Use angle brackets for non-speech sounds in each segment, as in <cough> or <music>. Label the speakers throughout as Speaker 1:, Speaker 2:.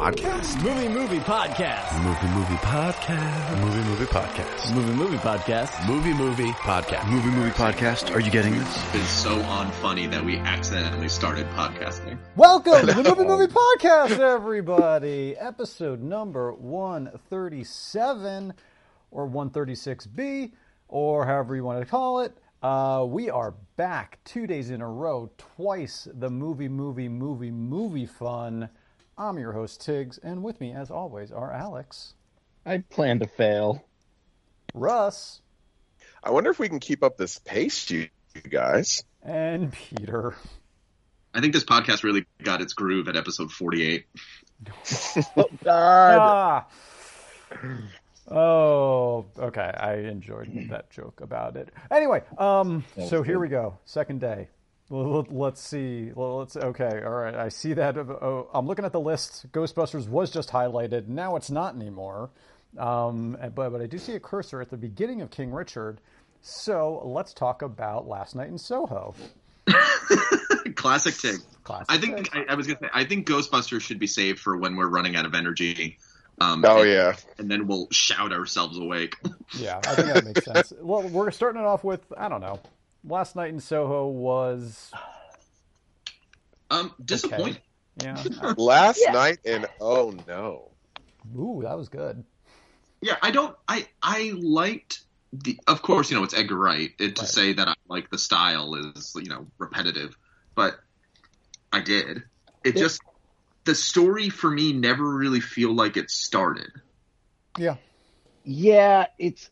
Speaker 1: podcast?
Speaker 2: Movie Movie Podcast.
Speaker 1: Movie Movie Podcast. Movie Movie Podcast.
Speaker 2: Movie Movie Podcast.
Speaker 1: Movie Movie Podcast. Movie Movie Podcast. Are you getting this?
Speaker 3: It's so unfunny that we accidentally started podcasting.
Speaker 4: Welcome to the Movie <laughs> Movie Podcast, everybody. Episode number 137 or 136B, or however you want to call it. Uh, we are back two days in a row, twice the movie, movie, movie, movie fun. I'm your host, Tiggs, and with me, as always, are Alex,
Speaker 5: I plan to fail.
Speaker 4: Russ,
Speaker 6: I wonder if we can keep up this pace, you, you guys.
Speaker 4: and Peter.
Speaker 3: I think this podcast really got its groove at episode 48. <laughs>
Speaker 5: Oh God!
Speaker 4: Ah. Oh, okay. I enjoyed that joke about it. Anyway, um, so here we go. Second day. Well, let- Let's see. Well, Let's okay. All right. I see that. Oh, I'm looking at the list. Ghostbusters was just highlighted. Now it's not anymore. Um, but but I do see a cursor at the beginning of King Richard. So let's talk about last night in Soho. <laughs>
Speaker 3: Classic Tig.
Speaker 4: Classic.
Speaker 3: I think I, I was gonna say I think Ghostbusters should be saved for when we're running out of energy. Um,
Speaker 6: Oh
Speaker 3: and,
Speaker 6: yeah,
Speaker 3: and then we'll shout ourselves awake.
Speaker 4: Yeah, I think that makes <laughs> sense. Well, we're starting it off with I don't know. Last night in Soho was
Speaker 3: Um, disappointing.
Speaker 4: yeah. <laughs>
Speaker 6: last
Speaker 5: Yeah.
Speaker 6: night and oh no,
Speaker 4: Ooh, that was good.
Speaker 3: Yeah, I don't. I I liked the. Of course, you know it's Edgar Wright. It, to
Speaker 4: Right.
Speaker 3: say that I like the style is you know repetitive, but I did. It just the story for me never really feel like it started.
Speaker 4: Yeah.
Speaker 5: Yeah, it's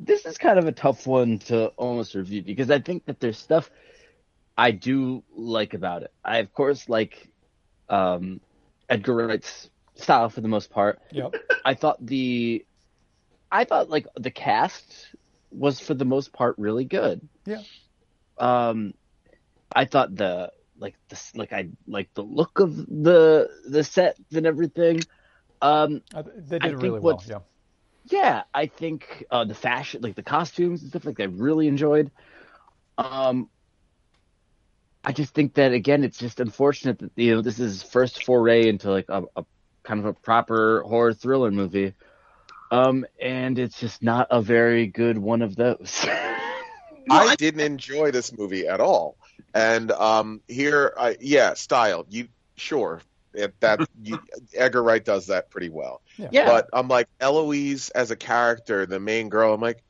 Speaker 5: this is kind of a tough one to almost review because I think that there's stuff I do like about it. I of course like um, Edgar Wright's style for the most part.
Speaker 4: Yep.
Speaker 5: I thought the I thought like the cast was for the most part really good.
Speaker 4: Yeah.
Speaker 5: Um I thought the like the like I like the look of the the set and everything. Um
Speaker 4: I th- They
Speaker 5: I
Speaker 4: did really
Speaker 5: think
Speaker 4: well. Yeah.
Speaker 5: Yeah, I think uh the fashion like the costumes and stuff like that I really enjoyed. Um I just think that again it's just unfortunate that you know this is his first foray into like a, a kind of a proper horror thriller movie. Um and it's just not a very good one of those. <laughs>
Speaker 6: I didn't enjoy this movie at all. And um, here, I yeah, style. You sure it, that you, Edgar Wright does that pretty well.
Speaker 5: yeah.
Speaker 6: But I'm like Eloise as a character, the main girl. I'm like,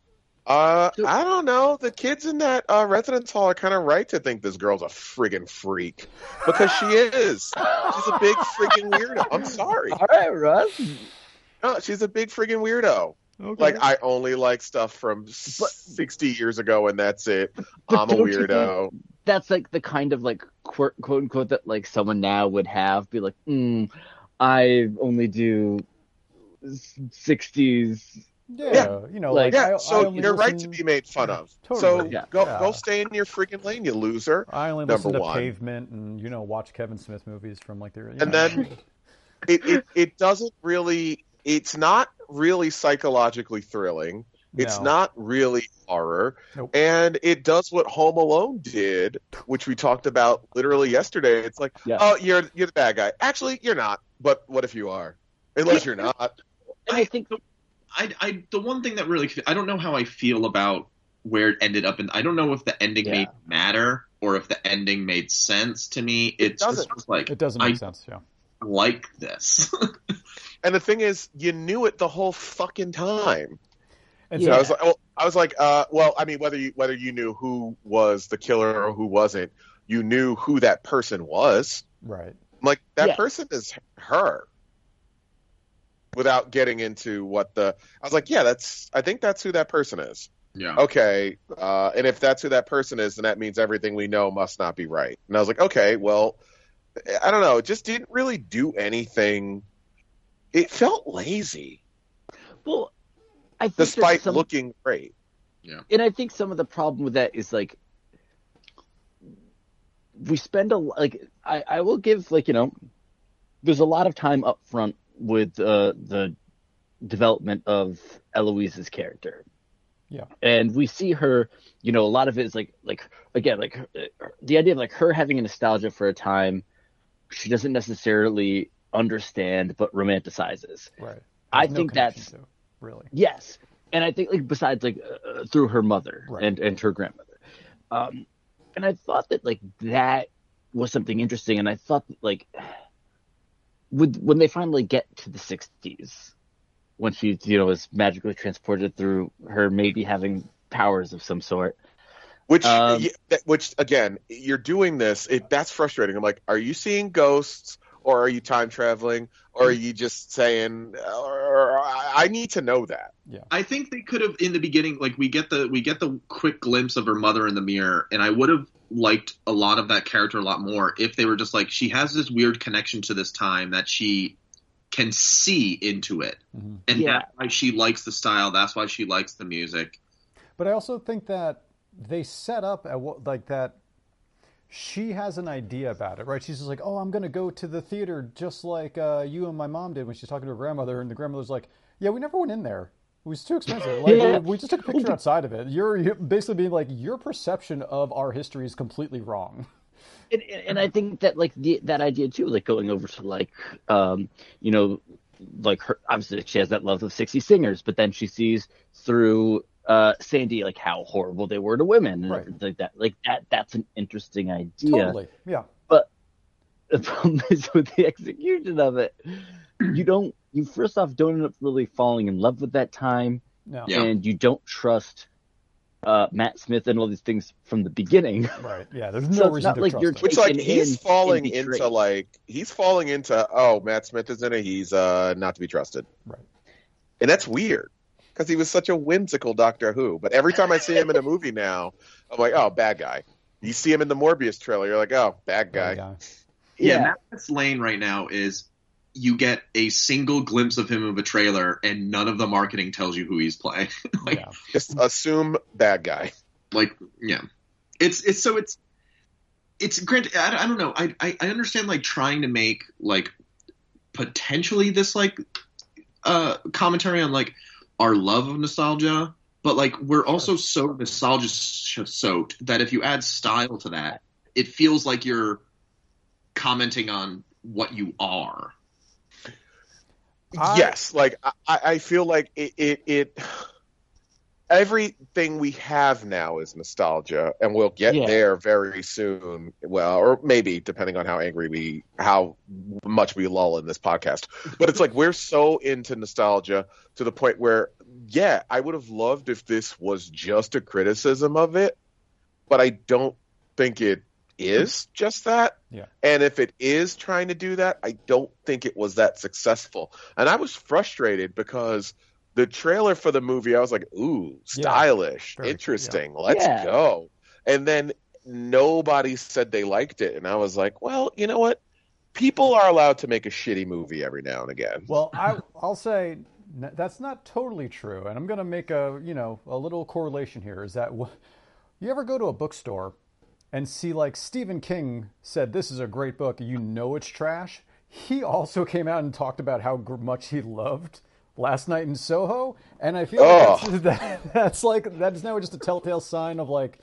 Speaker 6: uh, I don't know. The kids in that uh, residence hall are kind of right to think this girl's a friggin' freak because she is. She's a big friggin' weirdo. I'm sorry.
Speaker 5: All right, Russ.
Speaker 6: No, she's a big friggin' weirdo.
Speaker 4: Okay.
Speaker 6: Like I only like stuff from sixty years ago, and that's it. I'm a
Speaker 5: don't you think-
Speaker 6: weirdo.
Speaker 5: That's like the kind of like quote, quote unquote that like someone now would have be like, mm, I only do sixties.
Speaker 4: yeah, you know,
Speaker 5: like-
Speaker 4: like,
Speaker 6: Yeah,
Speaker 4: I, I
Speaker 6: so
Speaker 4: only
Speaker 6: you're right to be made fun of.
Speaker 4: Totally.
Speaker 6: So
Speaker 5: Yeah.
Speaker 6: go
Speaker 4: Yeah.
Speaker 6: go stay in your freaking lane, you loser.
Speaker 4: I only
Speaker 6: number
Speaker 4: listen to
Speaker 6: one.
Speaker 4: Pavement and you know watch Kevin Smith movies from like their. you
Speaker 6: And
Speaker 4: know.
Speaker 6: then it, it it doesn't really. It's not really psychologically thrilling. It's
Speaker 4: No.
Speaker 6: not really horror.
Speaker 4: Nope.
Speaker 6: And it does what Home Alone did, which we talked about literally yesterday. It's like,
Speaker 5: Yeah.
Speaker 6: oh, you're you're the bad guy. Actually, you're not. But what if you are? Unless you're not.
Speaker 5: And I think
Speaker 3: I, I the one thing that really I don't know how I feel about where it ended up, and I don't know if the ending
Speaker 5: Yeah.
Speaker 3: made matter or if the ending made sense to me. It,
Speaker 6: doesn't.
Speaker 3: just like
Speaker 4: It doesn't make
Speaker 3: I
Speaker 4: sense. Yeah.
Speaker 3: like this. <laughs>
Speaker 6: And the thing is, you knew it the whole fucking time.
Speaker 4: And
Speaker 5: Yeah.
Speaker 6: I was like, well, I was like, uh, well, I mean, whether you whether you knew who was the killer or who wasn't, you knew who that person was.
Speaker 4: right.
Speaker 6: I'm like that
Speaker 5: Yeah.
Speaker 6: person is her. Without getting into what the, I was like, yeah, that's. I think that's who that person is.
Speaker 3: yeah.
Speaker 6: Okay, uh, and if that's who that person is, then that means everything we know must not be right. And I was like, okay, well, I don't know. It just didn't really do anything. It felt lazy,
Speaker 5: well, I think
Speaker 6: despite
Speaker 5: some,
Speaker 6: looking great. Yeah.
Speaker 5: and I think some of the problem with that is like we spend a like I, I will give like you know there's a lot of time up front with uh, the development of Eloise's character.
Speaker 4: Yeah.
Speaker 5: And we see her, you know, a lot of it is like like again like her- the idea of like her having a nostalgia for a time she doesn't necessarily understand but romanticizes.
Speaker 4: Right.
Speaker 5: I
Speaker 4: no
Speaker 5: think that's
Speaker 4: to it, really.
Speaker 5: Yes, and I think like besides like uh, through her mother
Speaker 4: Right.
Speaker 5: and and her grandmother, um, and I thought that like that was something interesting, and I thought that, like with when they finally get to the '60s, when she you know is magically transported through her maybe having powers of some sort.
Speaker 6: Which,
Speaker 5: Um,
Speaker 6: which again, you're doing this. It that's frustrating. I'm like, are you seeing ghosts, or are you time traveling, or are you just saying? Or, I I need to know that.
Speaker 3: Yeah, I think they could have in the beginning, like we get the we get the quick glimpse of her mother in the mirror, and I would have liked a lot of that character a lot more if they were just like she has this weird connection to this time that she can see into it,
Speaker 4: Mhm.
Speaker 3: and
Speaker 5: Yeah.
Speaker 3: that's why she likes the style. That's why she likes the music.
Speaker 4: But I also think that they set up at what like that. She has an idea about it, right? She's just like, "Oh, I'm going to go to the theater just like uh, you and my mom did when she's talking to her grandmother." And the grandmother's like, "Yeah, we never went in there. It was too expensive. Like,
Speaker 5: Yeah.
Speaker 4: we, we just took a picture outside of it." You're, you're basically being like, "Your perception of our history is completely wrong." <laughs>
Speaker 5: and, and and I think that like the, that idea too, like going over to like, um, you know, like her obviously she has that love of sixty singers, but then she sees through uh Sandy like how horrible they were to women and
Speaker 4: Right.
Speaker 5: like that. Like that that's an interesting idea.
Speaker 4: Totally, yeah.
Speaker 5: But <laughs> the problem is with the execution of it, you don't you first off don't end up really falling in love with that time,
Speaker 4: No,
Speaker 3: Yeah.
Speaker 5: and you don't trust uh Matt Smith and all these things from the beginning.
Speaker 4: right. Yeah, there's <laughs> no
Speaker 5: So
Speaker 4: reason
Speaker 5: not
Speaker 4: to
Speaker 5: like
Speaker 4: trust
Speaker 5: you're
Speaker 4: it.
Speaker 6: Which like he's
Speaker 5: in
Speaker 6: falling
Speaker 5: and
Speaker 6: into
Speaker 5: betrayed.
Speaker 6: like he's falling into oh Matt Smith is in it. He's uh not to be trusted.
Speaker 4: Right.
Speaker 6: And that's weird because he was such a whimsical Doctor Who. But every time I see him in a movie now, I'm like, oh, bad guy. You see him in the Morbius trailer, you're like, oh, bad guy.
Speaker 4: Yeah.
Speaker 3: Yeah,
Speaker 5: Yeah.
Speaker 3: Matt lane right now is you get a single glimpse of him of a trailer, and none of the marketing tells you who he's playing. <laughs> like,
Speaker 4: yeah.
Speaker 6: Just assume bad guy.
Speaker 3: like yeah it's it's so it's it's granted I, I don't know I, I i understand like trying to make like potentially this like uh commentary on like our love of nostalgia but like we're also so nostalgia soaked that if you add style to that it feels like you're commenting on what you are
Speaker 4: I-
Speaker 6: yes, like I, I feel like it, it, it. Everything we have now is nostalgia, and we'll get
Speaker 5: Yeah.
Speaker 6: there very soon. Well, or maybe depending on how angry we, how much we lull in this podcast. But it's like <laughs> we're so into nostalgia to the point where, yeah, I would have loved if this was just a criticism of it, but I don't think it is just that.
Speaker 4: Yeah.
Speaker 6: And if it is trying to do that, I don't think it was that successful. And I was frustrated because the trailer for the movie, I was like, ooh, stylish,
Speaker 4: Very-
Speaker 6: interesting, let's
Speaker 5: Yeah.
Speaker 6: go. And then nobody said they liked it. And I was like, well, you know what? People are allowed to make a shitty movie every now and again.
Speaker 4: Well, I, I'll say that's not totally true, and I'm going to make a you know a little correlation here. Is that you ever go to a bookstore and see like Stephen King said this is a great book, you know it's trash. He also <laughs> came out and talked about how much he loved Last Night in Soho, and I feel like that's, <laughs> that, that's like that's now just a telltale sign of like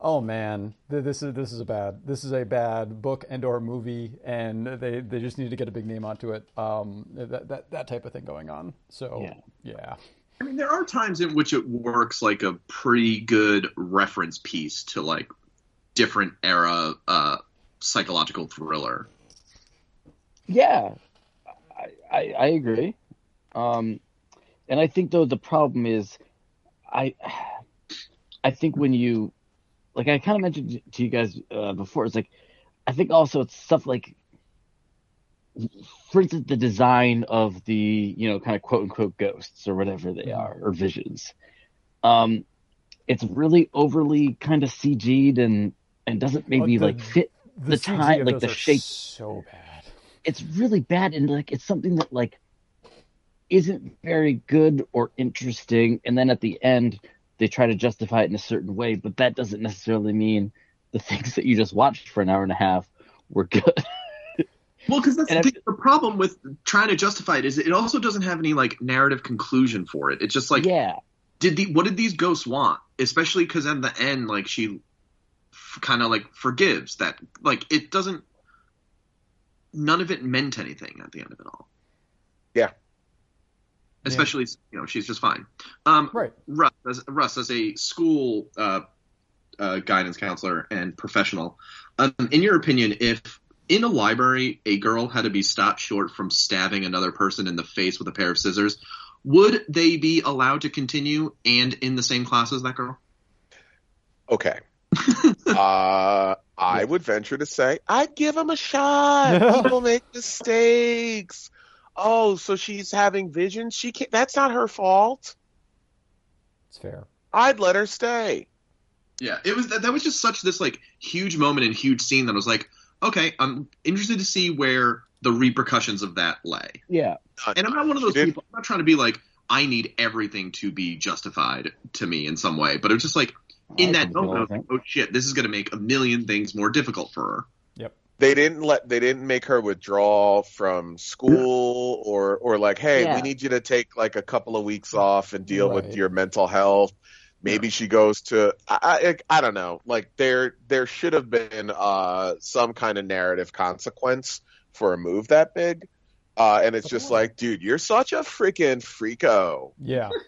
Speaker 4: oh man, this is this is a bad this is a bad book and or movie, and they they just need to get a big name onto it. Um, that that that type of thing going on. So
Speaker 5: Yeah.
Speaker 4: yeah,
Speaker 3: I mean, there are times in which it works like a pretty good reference piece to like different era uh, psychological thriller.
Speaker 5: Yeah, I, I, I agree. Um, and I think though the problem is, I, I think when you, like I kind of mentioned to you guys uh, before, it's like, I think also it's stuff like, for instance, the design of the you know kind of quote unquote ghosts or whatever they are or visions. Um, it's really overly kind of CG'd and and doesn't maybe
Speaker 4: the-
Speaker 5: like fit the
Speaker 4: CG
Speaker 5: time,
Speaker 4: of
Speaker 5: like the shape
Speaker 4: so bad.
Speaker 5: it's really bad and like it's something that like isn't very good or interesting and then at the end they try to justify it in a certain way but that doesn't necessarily mean the <laughs> things that you just watched for an hour and a half were good
Speaker 3: Well, because that's the, the problem with trying to justify it is it also doesn't have any like narrative conclusion for it. It's just like
Speaker 5: yeah
Speaker 3: did the what did these ghosts want? Especially because at the end, like she f- kind of like forgives that. Like it doesn't. none of it meant anything at the end of it all.
Speaker 6: Yeah.
Speaker 3: Especially, you know, she's just fine. Um,
Speaker 4: Right.
Speaker 3: Russ, as, Russ, as a school uh, uh, guidance counselor and professional, um, in your opinion, if in a library a girl had to be stopped short from stabbing another person in the face with a pair of scissors, would they be allowed to continue and in the same class as that girl?
Speaker 6: Okay. <laughs> uh, I would venture to say I'd give him a shot. <laughs> People make mistakes. Oh, so she's having visions. She can't. That's not her fault.
Speaker 4: It's fair.
Speaker 6: I'd let her stay.
Speaker 3: Yeah, it was that, that was just such this like huge moment and huge scene that I was like, okay, I'm interested to see where the repercussions of that lay.
Speaker 5: Yeah.
Speaker 3: And I'm not one of those people. I'm not trying to be like I need everything to be justified to me in some way, but it was just like in
Speaker 5: I
Speaker 3: that moment, I was like, oh shit, this is going to make a million things more difficult for her.
Speaker 6: They didn't let. They didn't make her withdraw from school or or like, hey,
Speaker 5: Yeah.
Speaker 6: we need you to take like a couple of weeks off and deal
Speaker 4: Right.
Speaker 6: with your mental health. Maybe she goes to I, I I don't know. Like there there should have been uh some kind of narrative consequence for a move that big. Uh, and it's just like, dude, you're such a freaking freako.
Speaker 4: Yeah. <laughs>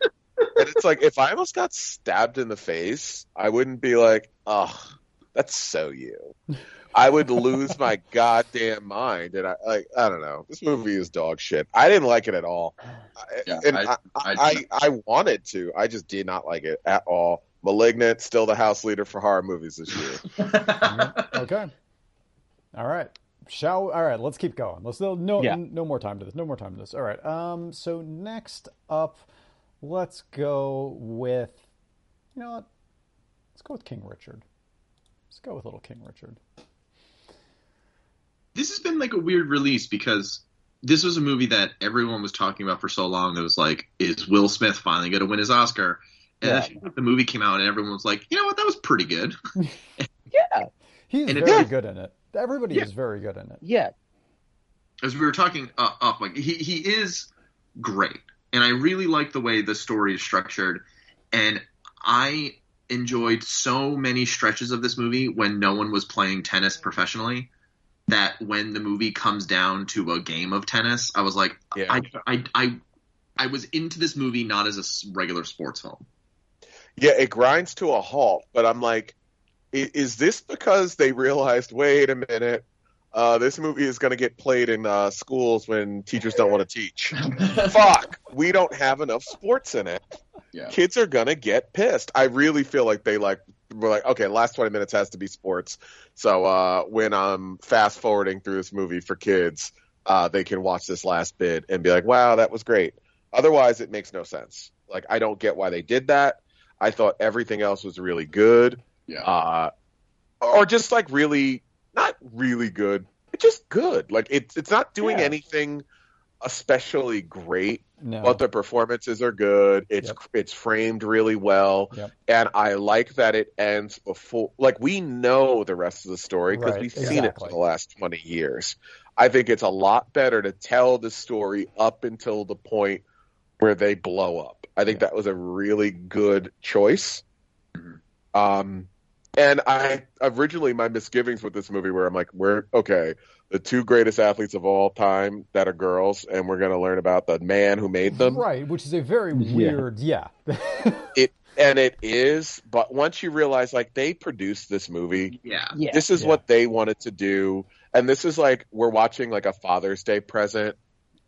Speaker 6: And it's like, if I almost got stabbed in the face, I wouldn't be like, oh, that's so you. <laughs> I would lose my goddamn mind, and I like, I don't know. This movie is dog shit. I didn't like it at all, I-
Speaker 3: Yeah,
Speaker 6: and
Speaker 3: I-
Speaker 6: I,
Speaker 3: I-
Speaker 6: I, I, wanted to. I just did not like it at all. Malignant, still the house leader for horror movies this year. <laughs>
Speaker 4: Okay. All right. Shall all right. Let's keep going. Let's no no,
Speaker 5: Yeah.
Speaker 4: no more time to this. No more time to this. All right. Um. So next up, let's go with. You know what? Let's go with King Richard. Let's go with little King Richard.
Speaker 3: This has been like a weird release because this was a movie that everyone was talking about for so long. It was like, is Will Smith finally going to win his Oscar? And
Speaker 5: Yeah.
Speaker 3: I feel like the movie came out and everyone was like, you know what, that was pretty good. <laughs>
Speaker 5: Yeah.
Speaker 4: He's
Speaker 3: And
Speaker 4: very
Speaker 3: Yeah.
Speaker 4: good in it. Everybody
Speaker 3: Yeah.
Speaker 4: is very good in it.
Speaker 5: Yeah.
Speaker 3: As we were talking uh, off, like he he is great, and I really like the way the story is structured. And I enjoyed so many stretches of this movie when no one was playing tennis professionally. That when the movie comes down to a game of tennis, I was like,
Speaker 6: Yeah.
Speaker 3: I, I, I, I was into this movie not as a regular sports film.
Speaker 6: Yeah, it grinds to a halt, but I'm like, is this because they realized, wait a minute, uh, this movie is going to get played in uh, schools when teachers don't want to teach? <laughs> Fuck, we don't have enough sports in it.
Speaker 3: Yeah.
Speaker 6: Kids are going to get pissed. I really feel like they like were like, okay, last 20 minutes has to be sports. So uh, when I'm fast forwarding through this movie for kids, uh, they can watch this last bit and be like, wow, that was great. Otherwise, it makes no sense. Like, I don't get why they did that. I thought everything else was really good.
Speaker 3: Yeah.
Speaker 6: Uh, or just like really, not really good, but just good. Like, it's, it's not doing
Speaker 4: Yeah.
Speaker 6: anything especially great,
Speaker 4: No.
Speaker 6: but the performances are good. It's,
Speaker 4: Yep.
Speaker 6: it's framed really well.
Speaker 4: Yep.
Speaker 6: And I like that it ends before, like, we know the rest of the story because
Speaker 4: Right,
Speaker 6: we've seen it for the last 20 years. I think it's a lot better to tell the story up until the point where they blow up. I think that was a really good choice.
Speaker 3: Mhm.
Speaker 6: Um, and I originally my misgivings with this movie where I'm like, we're okay, the two greatest athletes of all time that are girls, and we're gonna learn about the man who made them.
Speaker 4: right, which is a very
Speaker 5: Yeah.
Speaker 4: weird. Yeah. <laughs>
Speaker 6: It and it is, but once you realize like they produced this movie,
Speaker 3: Yeah.
Speaker 5: Yeah.
Speaker 6: this is
Speaker 4: Yeah.
Speaker 6: what they wanted to do, and this is like we're watching like a Father's Day present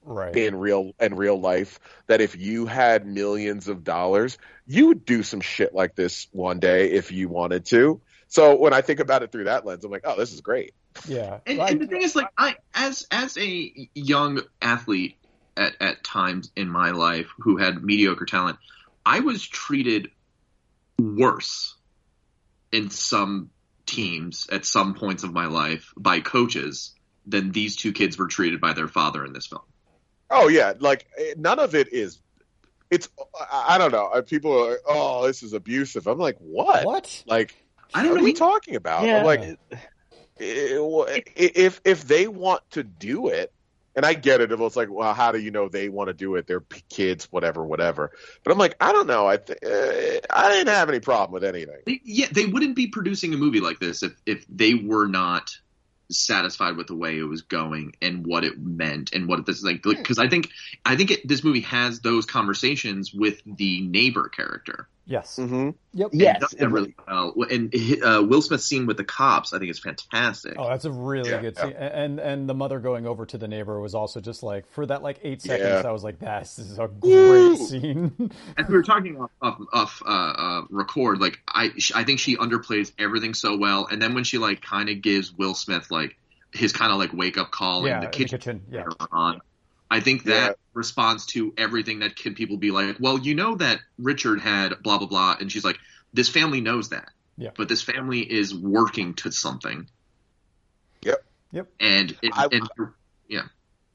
Speaker 4: right.
Speaker 6: in real in real life that if you had millions of dollars, you would do some shit like this one day if you wanted to. So when I think about it through that lens, I'm like, oh, this is great.
Speaker 4: Yeah.
Speaker 3: And,
Speaker 4: Like-
Speaker 3: and the thing is, like, I as as a young athlete at at times in my life who had mediocre talent, I was treated worse in some teams at some points of my life by coaches than these two kids were treated by their father in this film.
Speaker 6: Oh yeah, like eh, none of it is. It's I I don't know. Uh, People are like, oh, this is abusive. I'm like, what?
Speaker 4: what?
Speaker 6: Like,
Speaker 3: I don't
Speaker 6: what
Speaker 3: know.
Speaker 6: are we
Speaker 3: he-
Speaker 6: talking about?
Speaker 5: Yeah.
Speaker 6: I'm like, eh, eh, if if they want to do it, and I get it. If it's like, well, how do you know they want to do it? They're kids, whatever, whatever. But I'm like, I don't know. I th- uh, I didn't have any problem with anything.
Speaker 3: They, yeah, they wouldn't be producing a movie like this if if they were not satisfied with the way it was going and what it meant and what this is like hmm. because I think I think it, this movie has those conversations with the neighbor character.
Speaker 4: Yes.
Speaker 6: hmm
Speaker 4: Yep.
Speaker 5: Yes,
Speaker 3: it does that really well. And uh, Will Smith's scene with the cops, I think, is fantastic.
Speaker 4: Oh, that's a really
Speaker 6: Yeah,
Speaker 4: good
Speaker 6: yeah.
Speaker 4: scene. And and the mother going over to the neighbor was also just like for that like eight seconds.
Speaker 6: Yeah.
Speaker 4: I was like, this is a great
Speaker 6: Woo!
Speaker 4: scene. <laughs>
Speaker 3: As we were talking off off, off uh, uh, record, like I I think she underplays everything so well. And then when she like kind of gives Will Smith like his kind of like wake up call
Speaker 4: yeah,
Speaker 3: in the
Speaker 4: in
Speaker 3: kitchen,
Speaker 4: kitchen. Yeah.
Speaker 3: on. I think that
Speaker 6: Yeah.
Speaker 3: responds to everything that can people be like, well, you know that Richard had blah blah blah, and she's like, this family knows that,
Speaker 4: Yeah.
Speaker 3: but this family is working to something.
Speaker 6: Yep.
Speaker 4: Yep.
Speaker 3: And, and,
Speaker 6: I-
Speaker 3: and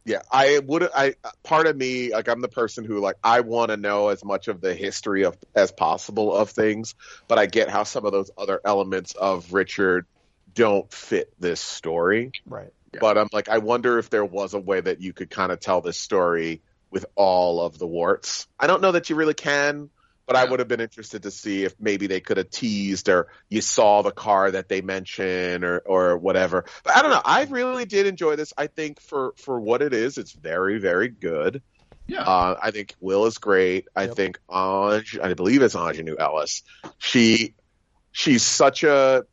Speaker 6: Yeah, I would. I part of me, like I'm the person who like I want to know as much of the history of as possible of things, but I get how some of those other elements of Richard don't fit this story.
Speaker 4: Right.
Speaker 3: Yeah.
Speaker 6: But I'm like, I wonder if there was a way that you could kind of tell this story with all of the warts. I don't know that you really can, but I would have been interested to see if maybe they could have teased or you saw the car that they mention or or whatever. But I don't know. I really did enjoy this. I think for for what it is, it's very very good.
Speaker 3: yeah,
Speaker 6: Uh, I think Will is great. I
Speaker 4: Yep.
Speaker 6: think Ange, I believe it's Aunjanue Ellis. She, she's such a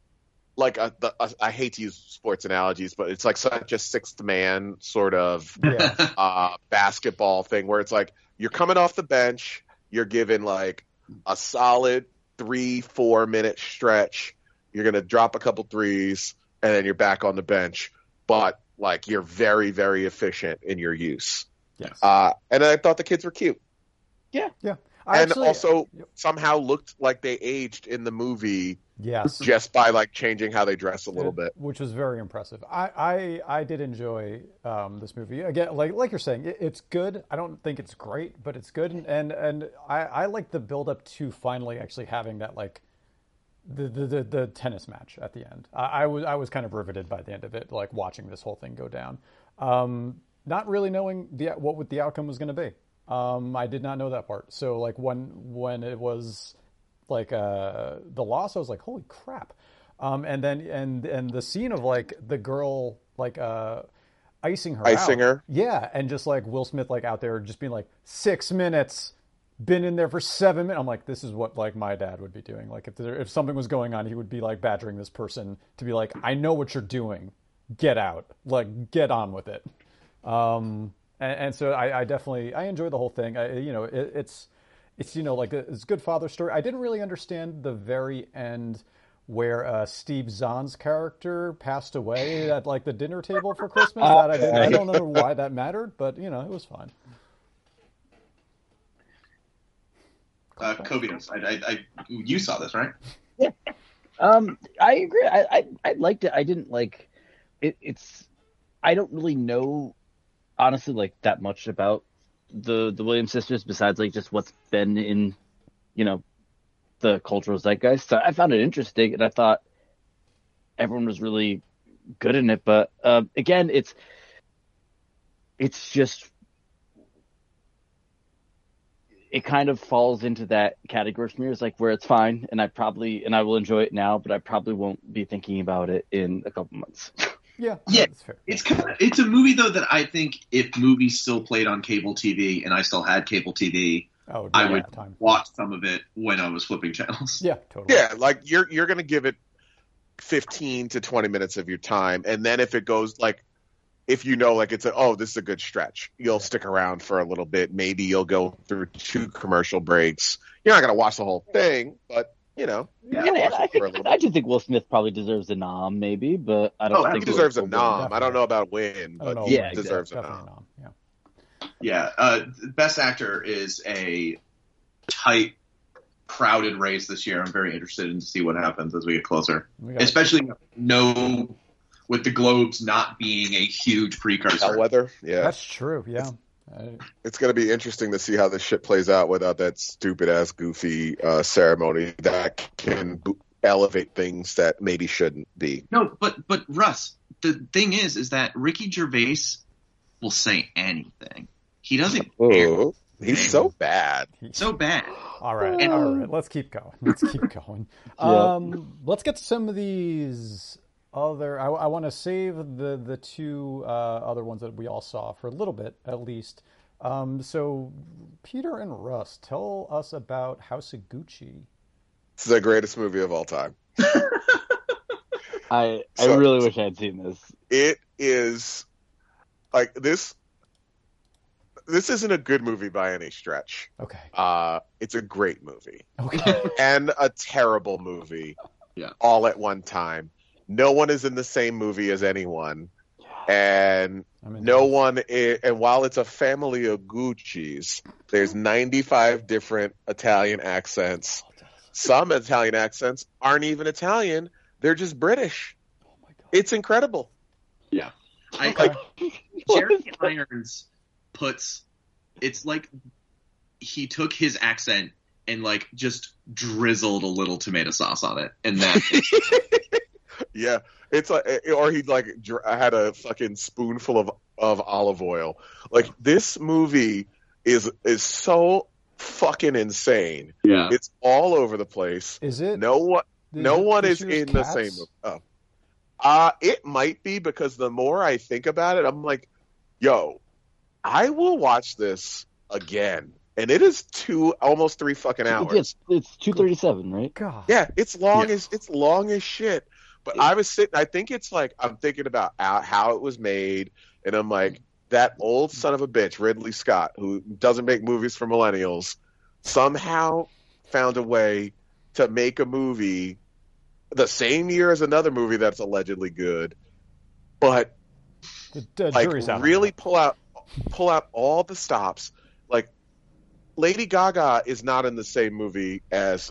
Speaker 6: like a, the, a. I hate to use sports analogies, but it's like such a sixth man sort of
Speaker 4: Yeah. <laughs>
Speaker 6: uh, basketball thing where it's like you're coming off the bench, you're given like a solid three, four minute stretch. You're gonna drop a couple threes, and then you're back on the bench. But like you're very, very efficient in your use.
Speaker 4: yes.
Speaker 6: Uh, and I thought the kids were cute, Yeah. Yeah.
Speaker 4: I
Speaker 6: and
Speaker 4: actually-
Speaker 6: also
Speaker 4: Yep.
Speaker 6: somehow looked like they aged in the movie
Speaker 4: yes.
Speaker 6: just by like changing how they dress a little bit.
Speaker 4: which was very impressive. I I, I did enjoy um, this movie again. Like like you're saying, it, it's good. I don't think it's great, but it's good. And and, and I I like the build up to finally actually having that like. The, the, the, the tennis match at the end. I, I was I was kind of riveted by the end of it, like watching this whole thing go down. Um, not really knowing the what would the outcome was going to be. Um, I did not know that part. So like when when it was like uh, the loss, I was like, holy crap. Um, and then and and the scene of like the girl like uh, icing her,
Speaker 6: Icing
Speaker 4: out.
Speaker 6: her?
Speaker 4: yeah, and just like Will Smith like out there just being like six minutes, been in there for seven minutes. I'm like, this is what like my dad would be doing. Like if there, if something was going on, he would be like badgering this person to be like, I know what you're doing, get out, like get on with it. Um, and, and so I, I definitely I enjoy the whole thing. I, you know, it, it's it's you know like a, it's a good father story. I didn't really understand the very end where uh, Steve Zahn's character passed away at like the dinner table for Christmas. That I, didn't, I don't know why that mattered, but you know it was fine.
Speaker 3: uh, Kobe knows. I, I, I, you saw this, right? <laughs>
Speaker 5: Um, I agree. I, I I liked it. I didn't like it. It's I don't really know honestly like that much about the the Williams sisters besides like just what's been in you know the cultural zeitgeist. So I found it interesting, and I thought everyone was really good in it. But um, again, it's it's just it kind of falls into that category for me. It's like where it's fine, and I probably and I will enjoy it now, but I probably won't be thinking about it in a couple months. <laughs>
Speaker 4: Yeah,
Speaker 3: Yeah.
Speaker 4: that's fair.
Speaker 3: It's kind of, it's a movie though that I think if movies still played on cable TV and I still had cable TV,
Speaker 4: Oh,
Speaker 3: I would
Speaker 4: time.
Speaker 3: watch some of it when I was flipping channels.
Speaker 4: Yeah, totally.
Speaker 6: Yeah, like you're you're gonna give it fifteen to twenty minutes of your time, and then if it goes like if you know like it's a oh this is a good stretch, you'll stick around for a little bit. Maybe you'll go through two commercial breaks. You're not gonna watch the whole thing, but you know
Speaker 3: Yeah.
Speaker 6: you'll watch
Speaker 5: I
Speaker 6: it
Speaker 5: think
Speaker 6: for a little
Speaker 5: I
Speaker 6: bit.
Speaker 5: do think Will Smith probably deserves a nom, maybe, but I don't
Speaker 3: Oh,
Speaker 5: think
Speaker 6: He deserves a
Speaker 5: will-
Speaker 6: nom. I don't know about a win, but
Speaker 4: know.
Speaker 6: he
Speaker 5: Yeah,
Speaker 6: deserves a
Speaker 4: definitely
Speaker 6: nom.
Speaker 4: nom. Yeah.
Speaker 3: Yeah, uh, best actor is a tight, crowded race this year. I'm very interested in to see what happens as we get closer,
Speaker 4: We got
Speaker 3: especially no with the Globes not being a huge precursor.
Speaker 6: Weather, yeah.
Speaker 4: That's true. Yeah. I-
Speaker 6: it's going to be interesting to see how this shit plays out without that stupid ass goofy uh, ceremony that can bo- elevate things that maybe shouldn't be.
Speaker 3: No, but but Russ, the thing is, is that Ricky Gervais will say anything. He doesn't care.
Speaker 6: Oh, he's so bad.
Speaker 3: So bad.
Speaker 4: All right,
Speaker 3: And-
Speaker 4: all right. Let's keep going. Let's keep <laughs> going.
Speaker 5: Yeah.
Speaker 4: Um, let's get to some of these other. I, I want to save the the two uh, other ones that we all saw for a little bit at least. Um, so, Peter and Russ, tell us about House of Gucci.
Speaker 6: It's the greatest movie of all time. <laughs>
Speaker 5: I I
Speaker 6: So-
Speaker 5: really wish I had seen this.
Speaker 6: It is like this. This isn't a good movie by any stretch.
Speaker 4: Okay.
Speaker 6: Uh, it's a great movie
Speaker 4: Okay.
Speaker 6: and a terrible movie, <laughs>
Speaker 3: Yeah.
Speaker 6: all at one time. No one is in the same movie as anyone, and
Speaker 4: I mean,
Speaker 6: no one. i and while it's a family of Gucci's, there's 95 different Italian accents. Oh, Some Italian accents aren't even Italian; they're just British.
Speaker 4: Oh my god.
Speaker 6: It's incredible.
Speaker 3: Yeah i,
Speaker 4: Okay.
Speaker 3: Jeremy Irons puts it's like he took his accent and like just drizzled a little tomato sauce on it, and that <laughs>
Speaker 6: Yeah, it's like, or he like had a fucking spoonful of of olive oil. Like this movie is is so fucking insane.
Speaker 3: yeah.
Speaker 6: It's all over the place.
Speaker 4: Is it?
Speaker 6: No one,
Speaker 4: is
Speaker 6: no one is
Speaker 4: year's
Speaker 6: in the same. movie. Oh. Uh, it might be because the more I think about it, I'm like, yo, I will watch this again, and it is two, almost three fucking hours.
Speaker 5: It's it's two thirty seven, right?
Speaker 4: God.
Speaker 6: Yeah, it's long
Speaker 3: Yeah.
Speaker 6: as it's long as shit. But I was sitting. I think it's like I'm thinking about how, how it was made, and I'm like that old son of a bitch, Ridley Scott, who doesn't make movies for millennials, somehow found a way to make a movie the same year as another movie that's allegedly good, but
Speaker 4: The, the
Speaker 6: like
Speaker 4: jury's out.
Speaker 6: really pull out pull out all the stops. Like Lady Gaga is not in the same movie as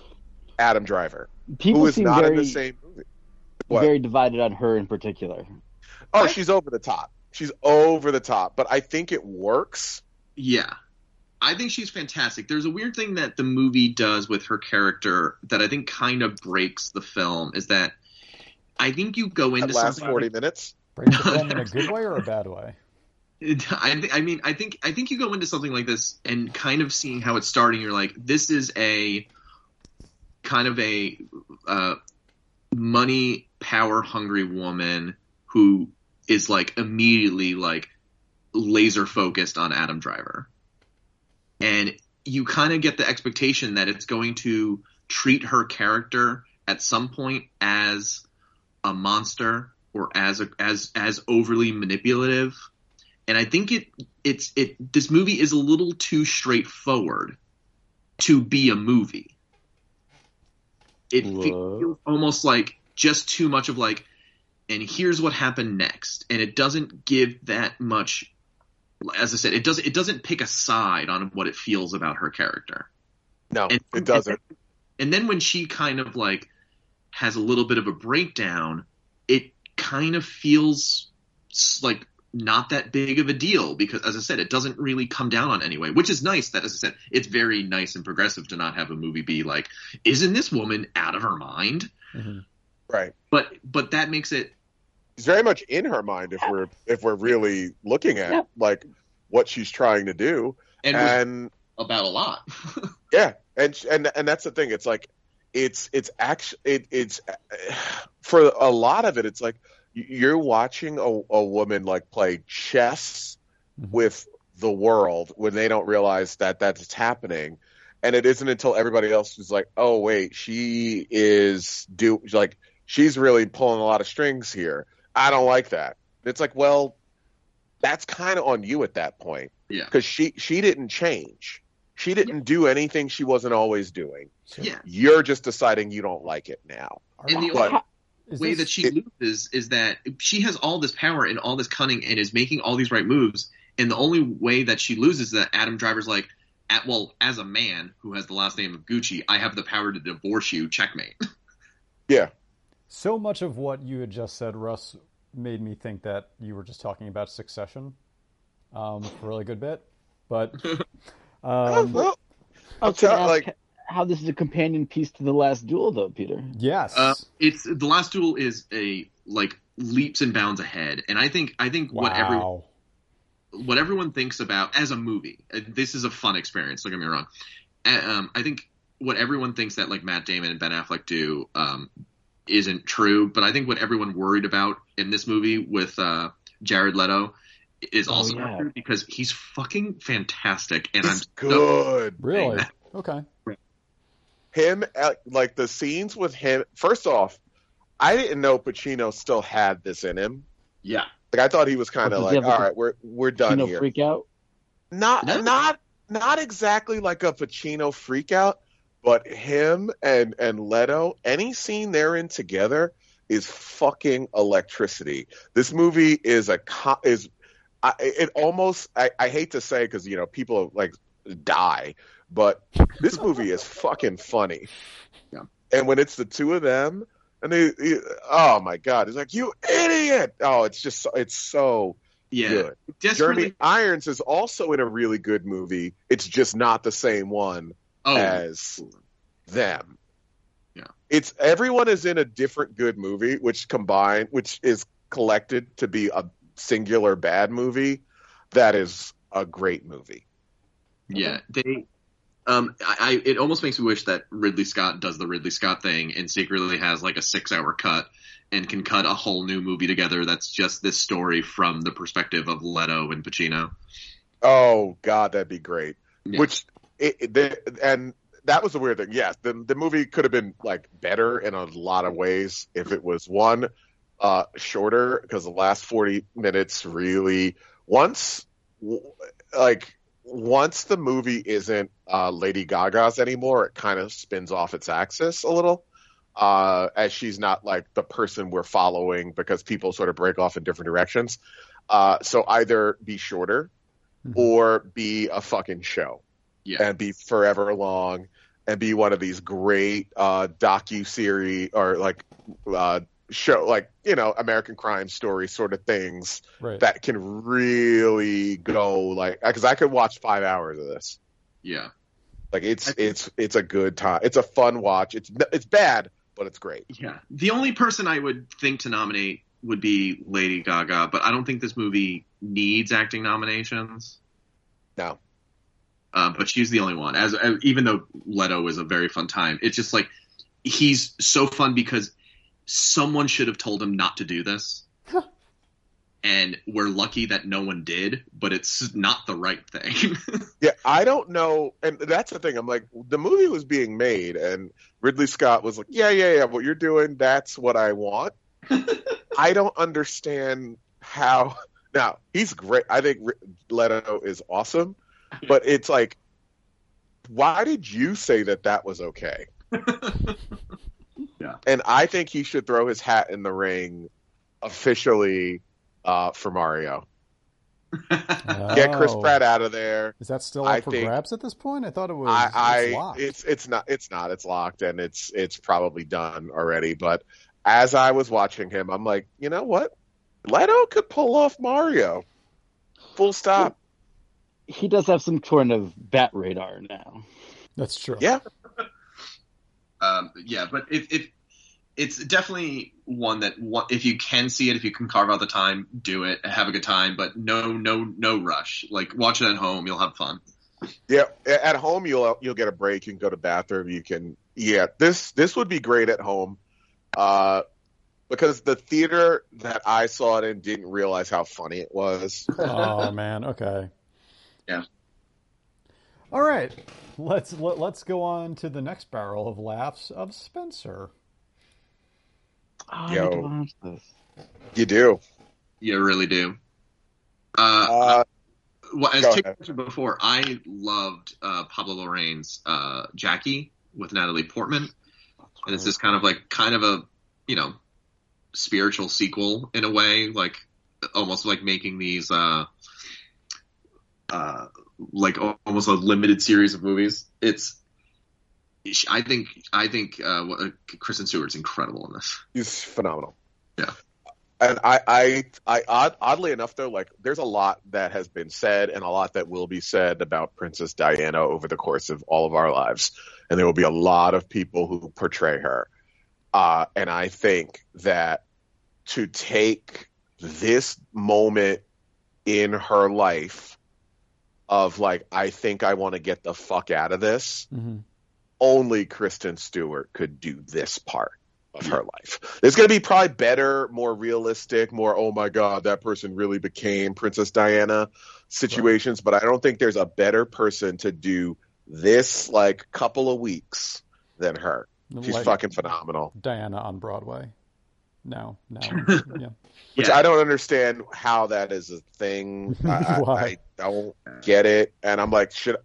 Speaker 6: Adam Driver,
Speaker 5: People
Speaker 6: who is not
Speaker 5: very
Speaker 6: in the same movie. What?
Speaker 5: very divided on her in particular.
Speaker 6: Oh, she's over the top. She's over the top, but I think it works.
Speaker 3: Yeah. I think she's fantastic. There's a weird thing that the movie does with her character that I think kind of breaks the film is that I think you go into
Speaker 6: That last
Speaker 3: something
Speaker 6: forty minutes.
Speaker 4: Break the <laughs> film in a good way or a bad way?
Speaker 3: I, th- I mean, I think I think you go into something like this and kind of seeing how it's starting. You're like, this is a kind of a uh, money, power hungry woman who is like immediately like laser focused on Adam Driver, and you kind of get the expectation that it's going to treat her character at some point as a monster or as a, as as overly manipulative and I think it it's it this movie is a little too straightforward to be a movie. It
Speaker 5: Whoa.
Speaker 3: feels almost like just too much of like, and here's what happened next, and it doesn't give that much. As I said, it doesn't it doesn't pick a side on what it feels about her character.
Speaker 6: No,
Speaker 3: And-
Speaker 6: it doesn't.
Speaker 3: And then when she kind of like has a little bit of a breakdown, it kind of feels like not that big of a deal because, as I said, it doesn't really come down on anyway, which is nice. That, as I said, it's very nice and progressive to not have a movie be like, "Isn't this woman out of her mind?" Mm-hmm.
Speaker 6: Right.
Speaker 3: But but that makes it
Speaker 6: It's very much in her mind if we're if we're really looking at
Speaker 5: Yeah.
Speaker 6: like what she's trying to do,
Speaker 3: and,
Speaker 6: and
Speaker 3: about a lot. <laughs>
Speaker 6: Yeah, and and and that's the thing. It's like it's it's actually it, it's for a lot of it. It's like you're watching a, a woman like play chess
Speaker 4: Mhm.
Speaker 6: with the world when they don't realize that that's happening, and it isn't until everybody else is like, oh wait, she is do like she's really pulling a lot of strings here. I don't like that. It's like, well, that's kind of on you at that point
Speaker 3: yeah,
Speaker 6: because she she didn't change. She didn't do anything she wasn't always doing.
Speaker 3: Yeah.
Speaker 6: You're just deciding you don't like it now.
Speaker 4: are-
Speaker 3: And the
Speaker 6: But-
Speaker 3: only way
Speaker 4: this-
Speaker 3: that she
Speaker 6: it-
Speaker 3: loses is that she has all this power and all this cunning and is making all these right moves. And the only way that she loses is that Adam Driver's like, at, well, as a man who has the last name of Gucci, I have the power to divorce you. Checkmate. <laughs>
Speaker 6: Yeah,
Speaker 4: So much of what you had just said, Russ, made me think that you were just talking about Succession um, for a really good bit. But <laughs> um,
Speaker 6: well,
Speaker 5: I
Speaker 6: I'll
Speaker 5: was gonna
Speaker 6: tell
Speaker 5: ask
Speaker 6: like
Speaker 5: how this is a companion piece to the last duel, though, Peter.
Speaker 4: yes,
Speaker 3: Uh, it's the last duel is a like leaps and bounds ahead, and I think I think what every
Speaker 4: wow.
Speaker 3: what everyone thinks about as a movie. uh, This is a fun experience. Don't get me wrong. Uh, Um, I think what everyone thinks that like Matt Damon and Ben Affleck do, um, isn't true. But I think what everyone worried about in this movie with uh, Jared Leto is
Speaker 5: Oh,
Speaker 3: also
Speaker 5: yeah.
Speaker 3: true because he's fucking fantastic, and I'm
Speaker 6: He's
Speaker 3: so-
Speaker 6: good.
Speaker 4: Really? Okay.
Speaker 6: him uh, like the scenes with him first off i didn't know pacino still had this in him
Speaker 3: yeah,
Speaker 6: like i thought he was kind
Speaker 5: Oh,
Speaker 6: of like
Speaker 5: have, like,
Speaker 6: all
Speaker 5: a
Speaker 6: right we're we're done
Speaker 5: You know,
Speaker 6: here
Speaker 5: freak out.
Speaker 6: not
Speaker 3: No.
Speaker 6: not not exactly like a pacino freak out but him and and leto any scene they're in together is fucking electricity. This movie is a co- is I, it almost I, I hate to say because you know people like die but this movie is fucking funny.
Speaker 3: Yeah.
Speaker 6: and when it's the two of them and they, he- oh my god he's like you idiot! Oh it's just so- it's so
Speaker 3: yeah.
Speaker 6: good.
Speaker 3: Desperately,
Speaker 6: jeremy irons is also in a really good movie. It's just not the same one
Speaker 3: oh,
Speaker 6: as them.
Speaker 3: Yeah.
Speaker 6: It's everyone is in a different good movie, which combined, which is collected to be a singular bad movie that is a great movie.
Speaker 3: Yeah, they. Um, I, I it almost makes me wish that Ridley Scott does the Ridley Scott thing and secretly has like a six-hour cut and can cut a whole new movie together that's just this story from the perspective of Leto and Pacino.
Speaker 6: Oh God, that'd be great.
Speaker 3: Yeah.
Speaker 6: Which it, it- and that was the weird thing. Yes, the the movie could have been like better in a lot of ways if it was one uh shorter because the last 40 minutes really once like once the movie isn't uh Lady Gaga's anymore it kind of spins off its axis a little uh as she's not like the person we're following because people sort of break off in different directions uh so either be shorter
Speaker 4: Mhm.
Speaker 6: or be a fucking show
Speaker 3: Yeah,
Speaker 6: and be forever long and be one of these great uh docu series or like uh show like you know American crime story sort of things
Speaker 4: Right.
Speaker 6: that can really go like because I could watch five hours of this.
Speaker 3: yeah,
Speaker 6: Like it's
Speaker 3: I-
Speaker 6: it's it's a good time. It's a fun watch. It's it's bad, but it's great.
Speaker 3: yeah. The only person I would think to nominate would be Lady Gaga, but I don't think this movie needs acting nominations.
Speaker 6: No.
Speaker 3: Uh, but she's the only one. As, as even though Leto is a very fun time, it's just like he's so fun because someone should have told him not to do this. and we're lucky that no one did, but it's not the right thing. <laughs>
Speaker 6: Yeah, I don't know, and that's the thing. I'm like, the movie was being made, and Ridley Scott was like, "Yeah, yeah, yeah. What you're doing, that's what I want." <laughs> I don't understand how. Now he's great. I think R- Leto is awesome, <laughs> but it's like, why did you say that that was okay? <laughs>
Speaker 3: Yeah.
Speaker 6: And I think he should throw his hat in the ring officially uh, for Mario. <laughs> Get Chris
Speaker 4: Oh.
Speaker 6: Pratt out of there.
Speaker 4: Is that still up
Speaker 6: I
Speaker 4: for
Speaker 6: think-
Speaker 4: grabs at this point? I thought it was.
Speaker 6: I, I
Speaker 4: it's locked.
Speaker 6: it's it's not it's not it's locked and it's it's probably done already. But as I was watching him, I'm like, you know what, Leto could pull off Mario. Full stop.
Speaker 5: He does have some sort of bat radar now.
Speaker 4: That's true.
Speaker 6: Yeah, <laughs>
Speaker 3: um, yeah, but if, if it's definitely one that one, if you can see it, if you can carve out the time, do it, have a good time, but no, no, no rush. Like watch it at home, you'll have fun.
Speaker 6: yeah. At home, you'll you'll get a break. You can go to bathroom. You can yeah. This this would be great at home, uh, because the theater that I saw it in didn't realize how funny it was. <laughs>
Speaker 4: oh man. Okay.
Speaker 3: Yeah.
Speaker 4: All right. Let's let, let's go on to the next barrel of laughs of Spencer.
Speaker 5: Oh,
Speaker 6: Yo.
Speaker 5: need to watch this.
Speaker 6: You do.
Speaker 3: You really do. Uh,
Speaker 6: Uh,
Speaker 3: well, as Tick mentioned before, I loved uh, Pablo Larraín's uh, Jackie with Natalie Portman, and it's this kind of like kind of a you know spiritual sequel in a way, like almost like making these uh, uh, like almost a limited series of movies. It's I think I think uh, uh, Kristen Stewart's incredible in this.
Speaker 6: He's phenomenal.
Speaker 3: Yeah.
Speaker 6: And I, I, I, odd, oddly enough, though, like there's a lot that has been said and a lot that will be said about Princess Diana over the course of all of our lives, and there will be a lot of people who portray her. Uh, and I think that to take this moment in her life of like, I think I want to get the fuck out of this
Speaker 4: Mm-hmm.
Speaker 6: only Kristen Stewart could do this part of her life. There's going to be probably better, more realistic, more oh my god, that person really became Princess Diana situations, but I don't think there's a better person to do this like couple of weeks than her. She's
Speaker 4: Like
Speaker 6: fucking phenomenal.
Speaker 4: Diana on Broadway. No, no, <laughs> yeah.
Speaker 6: Which
Speaker 3: Yeah.
Speaker 6: I don't understand how that is a thing. <laughs> I, I,
Speaker 4: Why?
Speaker 6: I don't get it, and I'm like, should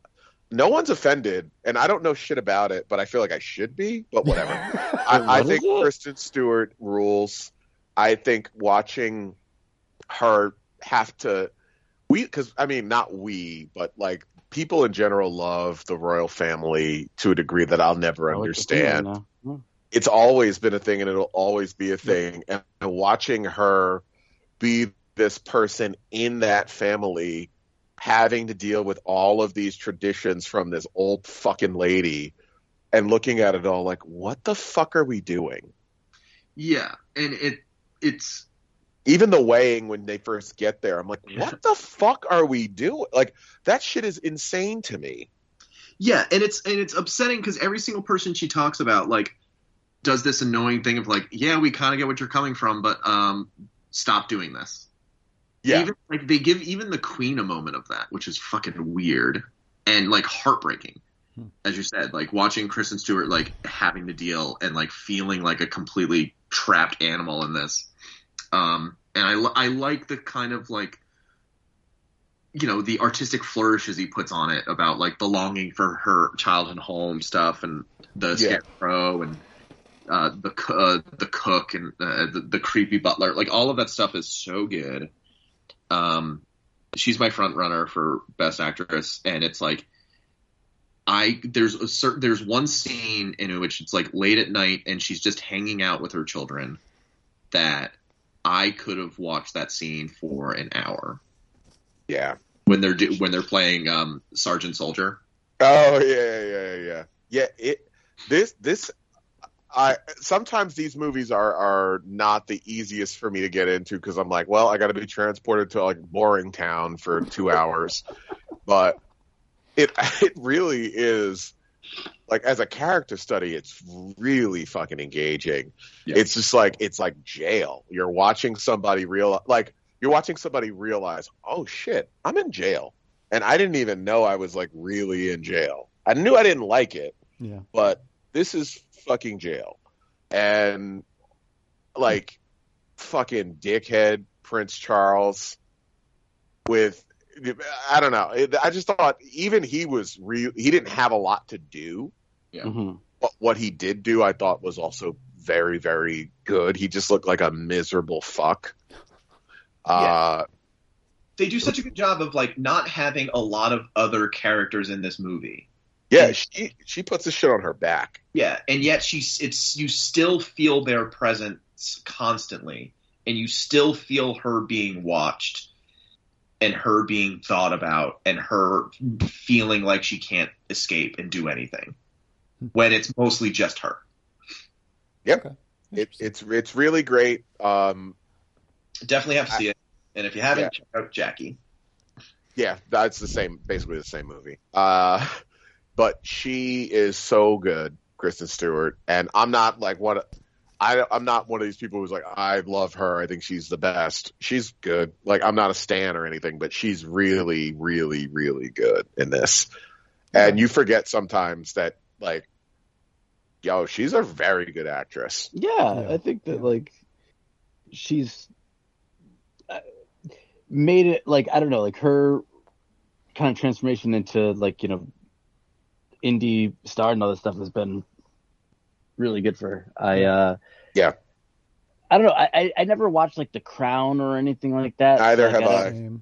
Speaker 6: no one's offended, and I don't know shit about it, but I feel like I should be. But whatever. <laughs> I, I think
Speaker 5: it?
Speaker 6: Kristen Stewart rules. I think watching her have to we because I mean not we, but like people in general love the royal family to a degree that I'll never
Speaker 5: I like
Speaker 6: understand
Speaker 5: now.
Speaker 6: It's always been a thing and it'll always be a thing. And, watching her be this person in that family, having to deal with all of these traditions from this old fucking lady, and looking at it all like, what the fuck are we doing?
Speaker 3: Yeah, and it it's
Speaker 6: Even the weighing when they first get there, I'm like, what the fuck are we doing? Like that shit is insane to me.
Speaker 3: yeah, and it's and it's upsetting because every single person she talks about like does this annoying thing of like, yeah, we kind of get what you're coming from, but um, stop doing this.
Speaker 6: Yeah,
Speaker 3: Even, like they give even the queen a moment of that, which is fucking weird and like heartbreaking.
Speaker 4: Hmm.
Speaker 3: As you said, like watching Kristen Stewart like having to deal and like feeling like a completely trapped animal in this. Um, and I I like the kind of like you know the artistic flourishes he puts on it about like the longing for her childhood home stuff and the
Speaker 6: Yeah.
Speaker 3: scarecrow and uh, the uh, the cook and uh, the, the creepy butler like all of that stuff is so good um she's my front runner for best actress and it's like i there's a certain there's one scene in which it's like late at night and she's just hanging out with her children that i could have watched that scene for an hour
Speaker 6: yeah.
Speaker 3: when they're do, when they're playing um sergeant soldier
Speaker 6: Oh yeah, yeah, yeah, yeah. Yeah, it this this I sometimes these movies are are not the easiest for me to get into because I'm like, well, I got to be transported to like boring town for two hours, but it <laughs> it really is like as a character study, it's really fucking engaging.
Speaker 3: Yeah.
Speaker 6: It's just like it's like jail. You're watching somebody real like you're watching somebody realize, oh shit, I'm in jail and I didn't even know I was like really in jail. I knew I didn't like it,
Speaker 4: Yeah.
Speaker 6: but this is fucking jail. And like fucking dickhead Prince Charles with I don't know. I just thought even he was real he didn't have a lot to do,
Speaker 3: Yeah.
Speaker 5: Mhm.
Speaker 6: but what he did do I thought was also very very good. He just looked like a miserable fuck. Uh
Speaker 3: they do such a good job of like not having a lot of other characters in this movie
Speaker 6: yeah, she she puts the shit on her back.
Speaker 3: Yeah, and yet she's it's you still feel their presence constantly, and you still feel her being watched, and her being thought about, and her feeling like she can't escape and do anything, when it's mostly just her.
Speaker 6: It, it's it's really great. Um,
Speaker 3: Definitely have to see it, and if you haven't,
Speaker 6: Yeah.
Speaker 3: check out Jackie.
Speaker 6: yeah, that's the same, basically the same movie. Uh, but she is so good, Kristen Stewart, and I'm not like one. of- I I'm not one of these people who's like I love her. I think she's the best. She's good. Like I'm not a stan or anything, but she's really, really, really good in this. And you forget sometimes that like, yo, she's a very good actress.
Speaker 5: Yeah,
Speaker 4: Yeah.
Speaker 5: I think that like she's uh, made it like I don't know, like her kind of transformation into like you know indie star and all this stuff has been really good for her. I uh
Speaker 6: Yeah.
Speaker 5: I don't know. I, I I never watched like The Crown or anything like that.
Speaker 6: Neither
Speaker 5: Like,
Speaker 6: have
Speaker 5: don't-
Speaker 6: I.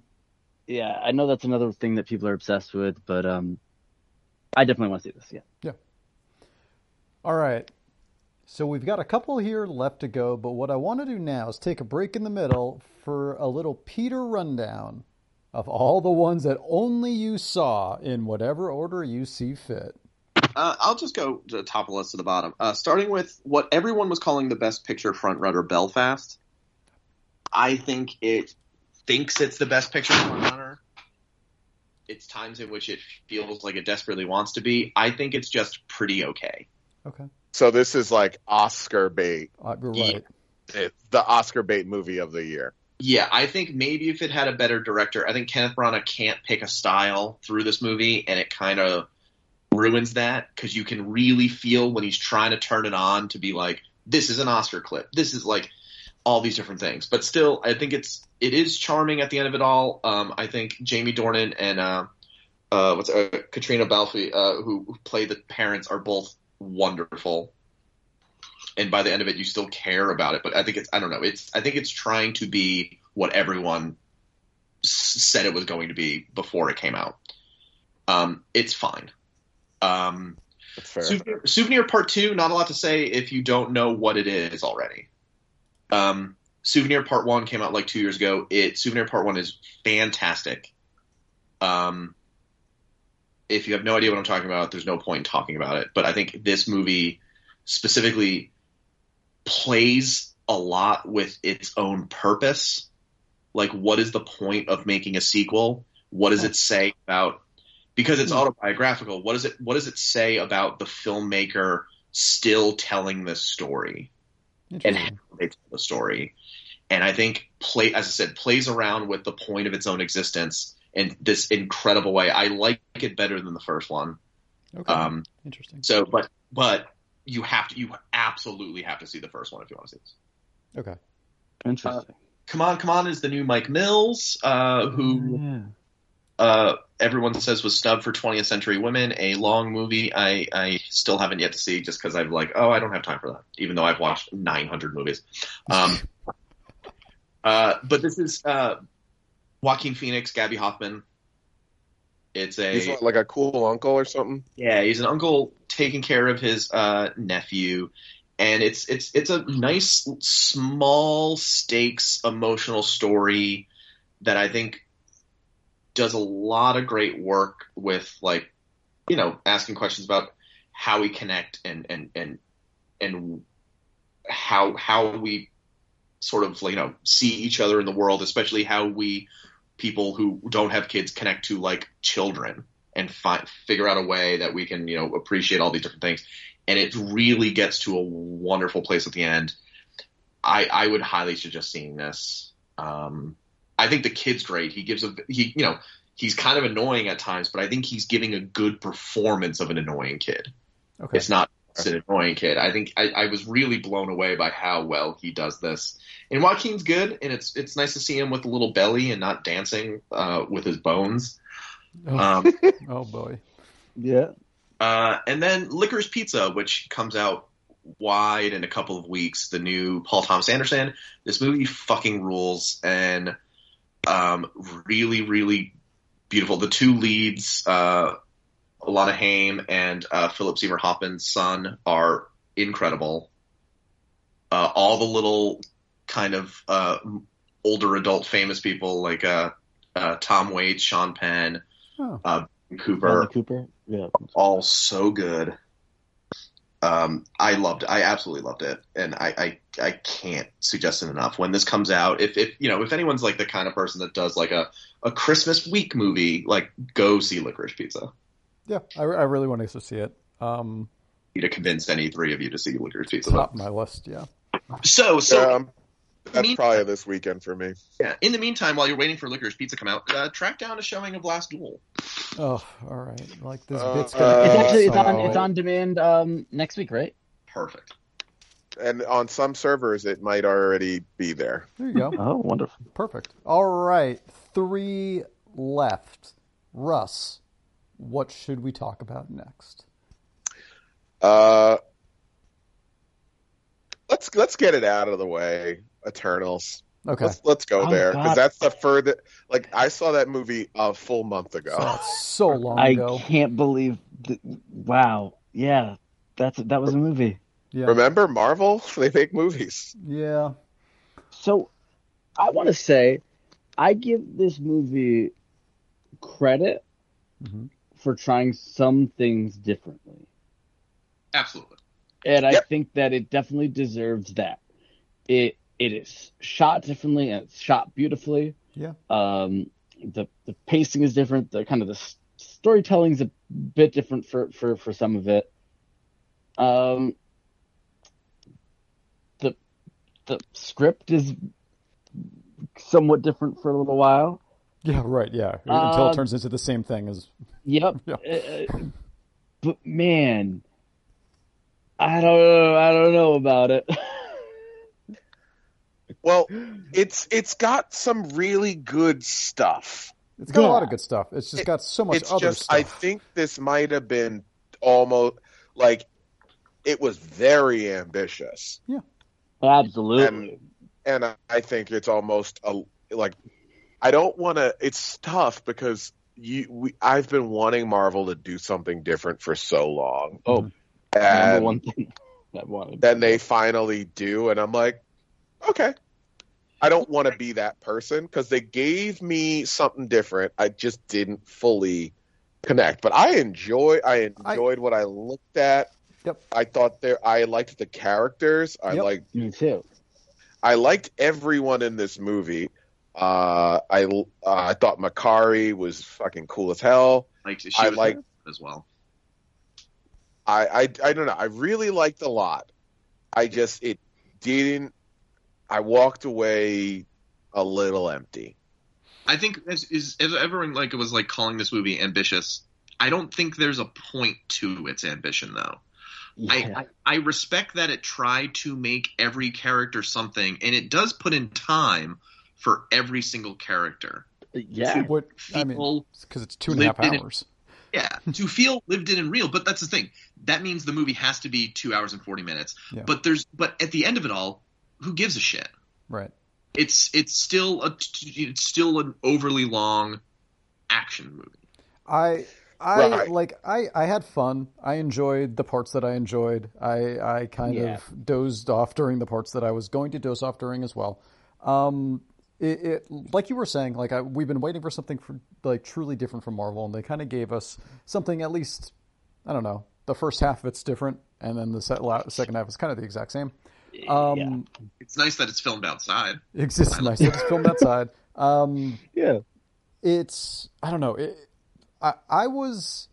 Speaker 5: Yeah, I know that's another thing that people are obsessed with, but um, I definitely want to see this. Yeah. Yeah.
Speaker 4: All right. So we've got a couple here left to go, but what I want to do now is take a break in the middle for a little Peter rundown of all the ones that only you saw in whatever order you see fit.
Speaker 3: Uh, I'll just go to the top of the list to the bottom. Uh, starting with what everyone was calling the best picture frontrunner, Belfast. I think it thinks it's the best picture frontrunner. It's times in which it feels like it desperately wants to be. I think it's just pretty okay.
Speaker 4: Okay.
Speaker 6: So this is like Oscar bait,
Speaker 4: Uh, you're
Speaker 3: Yeah.
Speaker 4: right.
Speaker 6: it, the Oscar bait movie of the year.
Speaker 3: Yeah, I think maybe if it had a better director, I think Kenneth Branagh can't pick a style through this movie, and it kind of ruins that because you can really feel when he's trying to turn it on to be like, this is an Oscar clip. This is like all these different things. But still, I think it's it is charming at the end of it all. Um, I think Jamie Dornan and uh, uh, what's uh, Caitríona Balfe, uh, who, who play the parents, are both wonderful. And by the end of it, you still care about it. But I think it's I don't know. It's I think it's trying to be what everyone s- said it was going to be before it came out. Um, it's fine. Um,
Speaker 6: That's fair.
Speaker 3: Souvenir, Souvenir Part Two, not a lot to say if you don't know what it is already. Um, Souvenir Part One came out like two years ago. It Souvenir Part One is fantastic. Um, if you have no idea what I'm talking about, there's no point in talking about it. But I think this movie specifically plays a lot with its own purpose. Like, what is the point of making a sequel? What does it say about because it's autobiographical what does it what does it say about the filmmaker still telling this story and how they tell the story and i think play as i said plays around with the point of its own existence in this incredible way i like it better than the first one
Speaker 4: Okay.
Speaker 3: um
Speaker 4: Interesting.
Speaker 3: so but but you have to you absolutely have to see the first one if you want to see this
Speaker 4: Okay.
Speaker 5: Interesting.
Speaker 3: come on come on is the new mike mills uh who
Speaker 5: yeah.
Speaker 3: uh, everyone says was snubbed for 20th Century Women, a long movie I, I still haven't yet to see just because I'm like, oh, I don't have time for that, even though I've watched 900 movies. Um, <laughs> uh, but this is uh, Joaquin Phoenix, Gaby Hoffmann. It's a
Speaker 6: He's like a cool uncle or something.
Speaker 3: yeah, he's an uncle taking care of his uh, nephew, and it's it's it's a nice small stakes emotional story that I think does a lot of great work with like you know asking questions about how we connect and and and and how how we sort of you know see each other in the world, especially how we people who don't have kids connect to like children and fi- figure out a way that we can, you know, appreciate all these different things. And it really gets to a wonderful place at the end. I, I would highly suggest seeing this. Um, I think the kid's great. He gives a, he, you know, he's kind of annoying at times, but I think he's giving a good performance of an annoying kid.
Speaker 4: Okay.
Speaker 3: It's not just an annoying kid. I think I, I was really blown away by how well he does this. And Joaquin's good, and it's it's nice to see him with a little belly and not dancing uh, with his bones.
Speaker 4: Oh,
Speaker 3: Um, <laughs>
Speaker 4: oh boy.
Speaker 5: Yeah.
Speaker 3: uh, and then Licorice Pizza, which comes out wide in a couple of weeks. The new Paul Thomas Anderson. This movie fucking rules and um, really, really beautiful. The two leads, uh, Alana Haim and uh, Philip Seymour Hoffman's son, are incredible. Uh, all the little kind of uh, older adult famous people like uh, uh, Tom Waits, Sean Penn,
Speaker 4: Oh.
Speaker 3: uh, Cooper
Speaker 5: Bradley Cooper. Yeah.
Speaker 3: all so good. Um, I loved, I absolutely loved it, and I, I, I can't suggest it enough. When this comes out, if, if you know, if anyone's like the kind of person that does like a, a Christmas week movie, like go see Licorice Pizza.
Speaker 4: Yeah, I, I really want to see it. Um,
Speaker 3: To convince any three of you to see Licorice Pizza.
Speaker 4: top of my list. Yeah.
Speaker 3: So, so
Speaker 6: um, that's
Speaker 3: mean-
Speaker 6: probably this weekend for me.
Speaker 3: yeah. In the meantime, while you're waiting for Licorice Pizza to come out, uh, track down a showing of Last Duel.
Speaker 4: Oh, all right. Like this
Speaker 6: Uh,
Speaker 4: bit's
Speaker 6: uh,
Speaker 4: gonna.
Speaker 5: It's actually it's
Speaker 4: so-
Speaker 5: on it's on demand um next week, right?
Speaker 3: Perfect.
Speaker 6: And on some servers, it might already be there.
Speaker 4: There you go.
Speaker 5: Oh, wonderful.
Speaker 4: Perfect. All right, three left. Russ, what should we talk about next?
Speaker 6: Uh, let's let's get it out of the way. Eternals.
Speaker 4: Okay.
Speaker 6: Let's let's go
Speaker 5: Oh,
Speaker 6: there because that's the further. Like I saw that movie a full month ago.
Speaker 4: That's so long
Speaker 5: I
Speaker 4: ago.
Speaker 5: can't believe. Th- wow. Yeah. That's that was a movie.
Speaker 4: Yeah.
Speaker 6: Remember Marvel? <laughs> They make movies.
Speaker 4: Yeah.
Speaker 5: So, I want to say, I give this movie credit
Speaker 4: Mhm.
Speaker 5: for trying some things differently.
Speaker 3: Absolutely.
Speaker 5: and I think that it definitely deserves that. It it is shot differently and it's shot beautifully.
Speaker 4: Yeah.
Speaker 5: Um, the the pacing is different. The kind of the s- storytelling's a bit different for for for some of it. Um, the script is somewhat different for a little while.
Speaker 4: Yeah, right. Yeah, until
Speaker 5: Uh,
Speaker 4: it turns into the same thing as <laughs>
Speaker 5: Yep. <laughs>
Speaker 4: Yeah.
Speaker 5: Uh, but man, I don't know. I don't know about it. <laughs>
Speaker 6: Well, <gasps> it's it's got some really good stuff.
Speaker 4: it's got a lot of good stuff. It's just got so much
Speaker 6: it's
Speaker 4: other
Speaker 6: just
Speaker 4: stuff.
Speaker 6: I think this might have been almost like it was very ambitious, Yeah.
Speaker 5: Absolutely.
Speaker 6: and I- I think it's almost a like I don't want to. It's tough because you we, I've been wanting Marvel to do something different for so long,
Speaker 5: oh, mm-hmm. number
Speaker 6: and
Speaker 5: one thing <laughs> I wanted.
Speaker 6: then they finally do, and I'm like, okay. I don't want to be that person because they gave me something different. I just didn't fully connect, but I enjoy. I
Speaker 4: I-
Speaker 6: enjoyed what I looked at.
Speaker 4: Yep.
Speaker 6: I thought there. I liked the characters. I
Speaker 4: Yep.
Speaker 6: liked.
Speaker 5: Me too.
Speaker 6: I liked everyone in this movie. Uh, I uh, I thought Makkari was fucking cool as hell.
Speaker 3: Like she
Speaker 6: I
Speaker 3: was
Speaker 6: like-
Speaker 3: as well.
Speaker 6: I, I I don't know. I really liked a lot. I just it didn't. I walked away a little empty.
Speaker 3: I think as is as everyone like was like calling this movie ambitious. I don't think there's a point to its ambition though.
Speaker 5: Yeah.
Speaker 3: I, I I respect that it tried to make every character something, and it does put in time for every single character.
Speaker 5: yeah.
Speaker 4: what I mean, because it's two and a half
Speaker 3: lived in
Speaker 4: hours.
Speaker 3: yeah to feel lived in and real. But that's the thing. That means the movie has to be two hours and forty minutes.
Speaker 4: Yeah.
Speaker 3: But there's but at the end of it all, who gives a shit?
Speaker 4: Right.
Speaker 3: It's it's still a it's still an overly long action movie.
Speaker 4: I I
Speaker 6: Right.
Speaker 4: like I I had fun. I enjoyed the parts that I enjoyed. I I kind
Speaker 5: Yeah.
Speaker 4: of dozed off during the parts that I was going to doze off during as well. Um it, it like you were saying like I, we've been waiting for something for like truly different from Marvel and they kind of gave us something at least I don't know. The first half of it's different and then the se- la- second half is kind of the exact same. Um
Speaker 5: yeah.
Speaker 3: It's nice that it's filmed outside.
Speaker 4: it's just nice. It's filmed outside. Um <laughs>
Speaker 5: Yeah.
Speaker 4: it's I don't know. It, I I was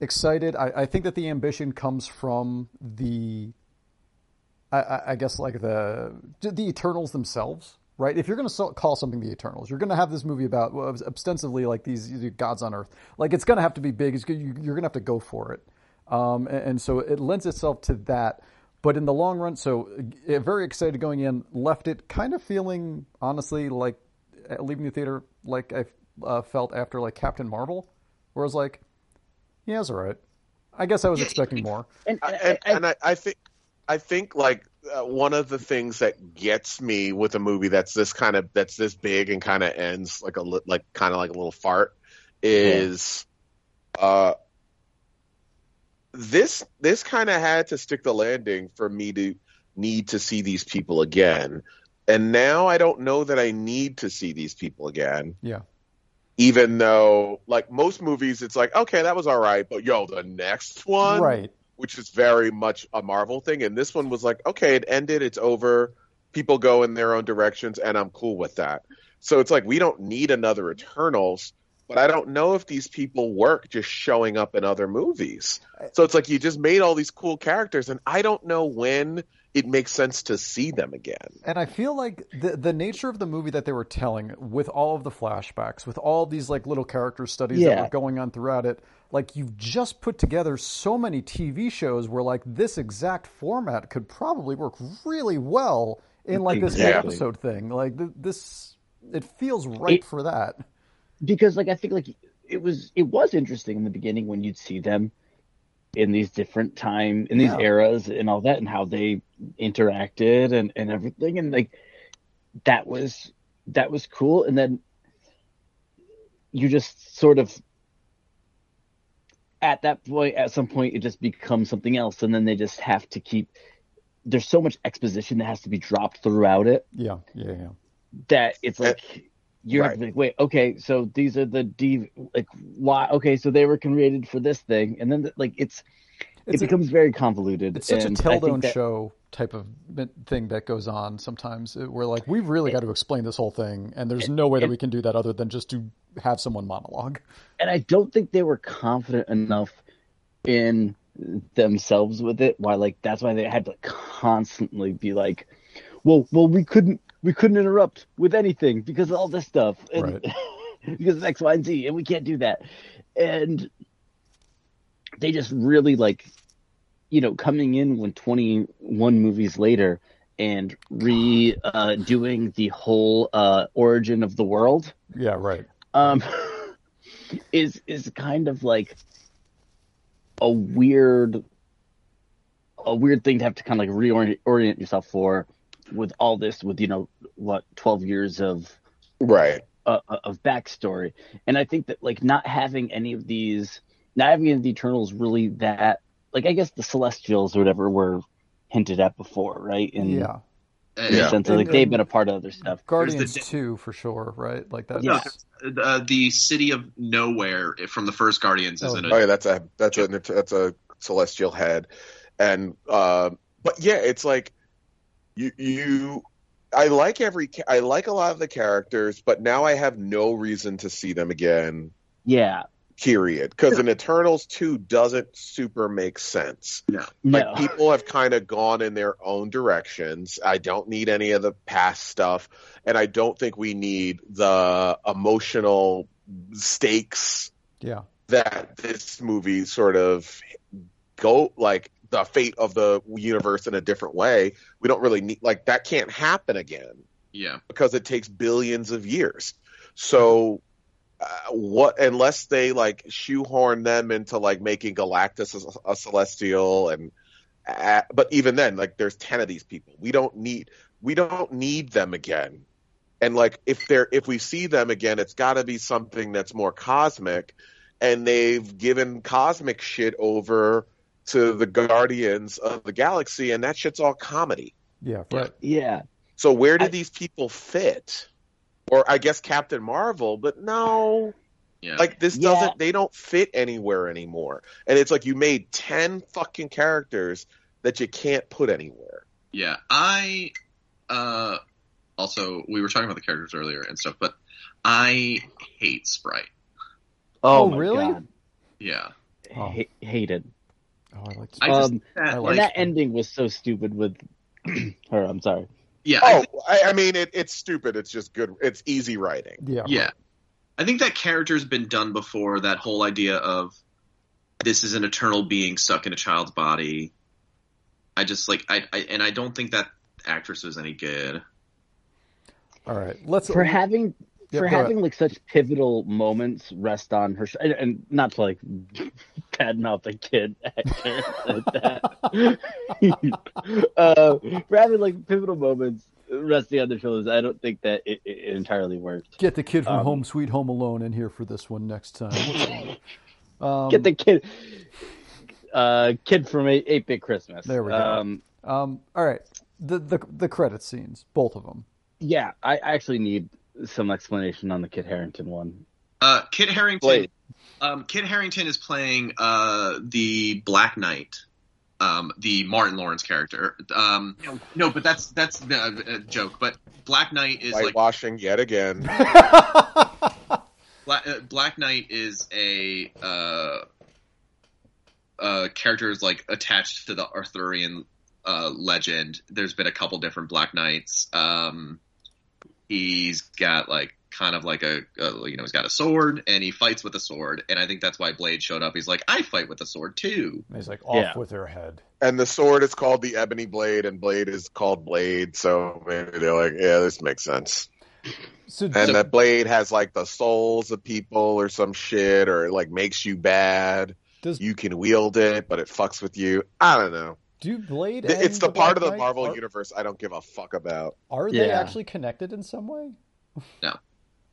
Speaker 4: excited. I, I think that the ambition comes from the I, I, I guess like the the Eternals themselves, right? If you're going to call something the Eternals, you're going to have this movie about well, ostensibly like these gods on Earth. Like it's going to have to be big. It's, you- you're going to have to go for it, um, and, and so it lends itself to that. But in the long run, so uh, very excited going in. Left it kind of feeling honestly like uh, leaving the theater like I uh, felt after like Captain Marvel, where I was like, yeah, it's all right. I guess I was
Speaker 3: Yeah,
Speaker 4: expecting more. <laughs>
Speaker 5: And,
Speaker 6: I-
Speaker 5: and,
Speaker 6: and, and I, I think I think like uh, one of the things that gets me with a movie that's this kind of that's this big and kind of ends like a li- like kind of like a little fart is uh this this kind of had to stick the landing for me to need to see these people again and now I don't know that I need to see these people again
Speaker 4: Yeah.
Speaker 6: even though like most movies it's like okay that was all right but yo the next one
Speaker 4: Right.
Speaker 6: which is very much a Marvel thing. And this one was like, okay, it ended, it's over. People go in their own directions, and I'm cool with that. So it's like we don't need another Eternals, but I don't know if these people work just showing up in other movies. So it's like you just made all these cool characters, and I don't know when it makes sense to see them again.
Speaker 4: And I feel like the the nature of the movie that they were telling, with all of the flashbacks, with all these like little character studies that were going on throughout it, like you've just put together so many TV shows where like this exact format could probably work really well in like this
Speaker 5: Exactly.
Speaker 4: episode thing. Like th- this, it feels right
Speaker 5: It-
Speaker 4: for that.
Speaker 5: Because like I think like it was it was interesting in the beginning when you'd see them in these different time in these
Speaker 4: Yeah.
Speaker 5: eras and all that and how they interacted and and everything and like that was that was cool and then you just sort of at that point at some point it just becomes something else and then they just have to keep there's so much exposition that has to be dropped throughout it
Speaker 4: Yeah, yeah, yeah.
Speaker 5: that it's like eh, you have to like, wait, okay, so these are the D like why okay, so they were created for this thing, and then like it's,
Speaker 4: It's
Speaker 5: it
Speaker 4: a-
Speaker 5: becomes very convoluted.
Speaker 4: It's such a
Speaker 5: and I
Speaker 4: tell
Speaker 5: think
Speaker 4: don't
Speaker 5: that-
Speaker 4: show type of thing that goes on sometimes. Where like we've really got to explain this whole thing, and there's no way that we can do that other than just to have someone monologue.
Speaker 5: and I don't think they were confident enough in themselves with it. Why like that's why they had to constantly be like, well, well, we couldn't we couldn't interrupt with anything because of all this stuff, and
Speaker 4: Right. <laughs>
Speaker 5: because of X, Y, and Z, and we can't do that. And they just really like, you know, coming in when 21 movies later and re uh, doing the whole uh, origin of the world
Speaker 4: Yeah, right.
Speaker 5: um, <laughs> is is kind of like a weird a weird thing to have to kind of like reorient yourself for with all this with you know what 12 years of
Speaker 6: Right.
Speaker 5: uh, of backstory and i think that like not having any of these not having of the eternals really that like i guess the celestials or whatever were hinted at before right in
Speaker 4: Yeah.
Speaker 3: And-
Speaker 5: in
Speaker 6: Yeah.
Speaker 5: the sense of like
Speaker 4: And-
Speaker 5: they've been a part of other stuff
Speaker 4: Guardians
Speaker 3: the-
Speaker 4: 2 for sure, right? Like that.
Speaker 5: Yeah.
Speaker 3: Uh, the city of nowhere from the first Guardians is
Speaker 4: Oh,
Speaker 3: in
Speaker 6: Oh
Speaker 3: it.
Speaker 6: yeah, that's a that's a that's a celestial head, and uh, but yeah, it's like you you. I like every I like a lot of the characters, but now I have no reason to see them again.
Speaker 5: yeah
Speaker 6: Period. Because in Eternals two doesn't super make sense.
Speaker 5: no
Speaker 6: Like people have kind of gone in their own directions. I don't need any of the past stuff, and I don't think we need the emotional stakes
Speaker 4: Yeah.
Speaker 6: that this movie sort of go like the fate of the universe in a different way. We don't really need like that can't happen again
Speaker 3: Yeah.
Speaker 6: because it takes billions of years. So uh, what unless they like shoehorn them into like making Galactus a, a celestial and uh, but even then like there's 10 of these people. We don't need we don't need them again. And like if they're if we see them again it's got to be something that's more cosmic and they've given cosmic shit over to the Guardians of the Galaxy and that shit's all comedy.
Speaker 4: Yeah, right.
Speaker 5: yeah
Speaker 6: So where did
Speaker 5: I-
Speaker 6: these people fit? Or I guess Captain Marvel, but no.
Speaker 3: Yeah.
Speaker 6: Like this
Speaker 5: Yeah.
Speaker 6: doesn't they don't fit anywhere anymore. And it's like you made 10 fucking characters that you can't put anywhere.
Speaker 3: Yeah, I uh also we were talking about the characters earlier and stuff, but I hate Sprite.
Speaker 5: oh,
Speaker 4: Oh,
Speaker 5: my
Speaker 4: really?
Speaker 5: God.
Speaker 3: Yeah.
Speaker 4: Oh.
Speaker 5: Ha- hated
Speaker 4: Oh, I like
Speaker 3: I just
Speaker 5: Um,
Speaker 3: that,
Speaker 4: I
Speaker 5: and
Speaker 4: like-
Speaker 5: that ending was so stupid with <clears throat> her i'm sorry
Speaker 3: yeah, I
Speaker 6: Oh,
Speaker 3: think-
Speaker 6: I, I mean it, it's stupid. It's just good. It's easy writing.
Speaker 4: Yeah.
Speaker 3: yeah. I think that character's been done before. That whole idea of this is an eternal being stuck in a child's body. I just like I, I and I don't think that actress was any good.
Speaker 4: All right. Let's
Speaker 5: for having
Speaker 4: Yep,
Speaker 5: for
Speaker 4: go ahead.
Speaker 5: having like such pivotal moments rest on her sh- and, and not to like badmouth the kid actor like that. <laughs> uh, for having like pivotal moments resting on their shoulders, I don't think that it, it entirely worked.
Speaker 4: get the kid from
Speaker 5: um,
Speaker 4: Home Sweet Home Alone in here for this one next time. <laughs> Um,
Speaker 5: Get the kid, uh, kid from Eight, Eight Bit Christmas.
Speaker 4: There we go.
Speaker 5: Um,
Speaker 4: um, all right. The the the credit scenes, both of them.
Speaker 5: yeah, I actually need some explanation on the Kit Harington one.
Speaker 3: Uh, Kit Harington.
Speaker 6: Blade.
Speaker 3: Um, Kit Harington is playing uh, the Black Knight, um, the Martin Lawrence character. Um, no, but that's that's uh, a joke. But Black Knight is like
Speaker 6: Whitewashing yet again.
Speaker 3: Black, uh, Black Knight is a uh, uh, character is like attached to the Arthurian uh, legend. There's been a couple different Black Knights. Um, he's got like kind of like a, a you know he's got a sword and he fights with a sword and I think that's why Blade showed up. He's like I fight with a sword too.
Speaker 4: And he's like off
Speaker 5: Yeah.
Speaker 4: with her head.
Speaker 6: And the sword is called the Ebony Blade, and Blade is called Blade. So maybe they're like, yeah, this makes sense.
Speaker 4: So,
Speaker 6: And
Speaker 4: so-
Speaker 6: that blade has like the souls of people or some shit, or like makes you bad.
Speaker 4: does
Speaker 6: You can wield it, but it fucks with you. I don't know.
Speaker 4: do Blade?
Speaker 6: Th- It's the,
Speaker 4: Black
Speaker 6: part of the Marvel
Speaker 4: are,
Speaker 6: universe I don't give a fuck about.
Speaker 4: Are they
Speaker 5: Yeah.
Speaker 4: actually connected in some way? Oh.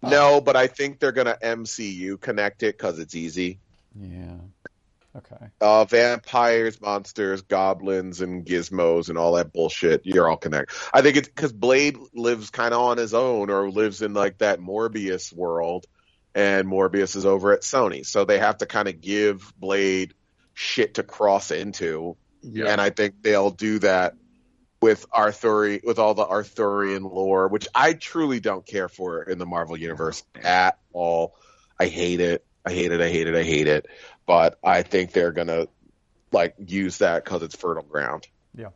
Speaker 6: No, but I think they're gonna MCU connect it because it's easy.
Speaker 4: Yeah. Okay.
Speaker 6: Uh, vampires, monsters, goblins, and gizmos, and all that bullshit. You're all connected. I think it's because Blade lives kind of on his own, or lives in like that Morbius world, and Morbius is over at Sony, so they have to kind of give Blade shit to cross into,
Speaker 3: Yeah.
Speaker 6: and I think they'll do that with Arthuri, with all the Arthurian lore, which I truly don't care for in the Marvel universe at all. I hate it. I hate it. I hate it. I hate it. But I think they're gonna like use that because it's fertile ground. Yeah.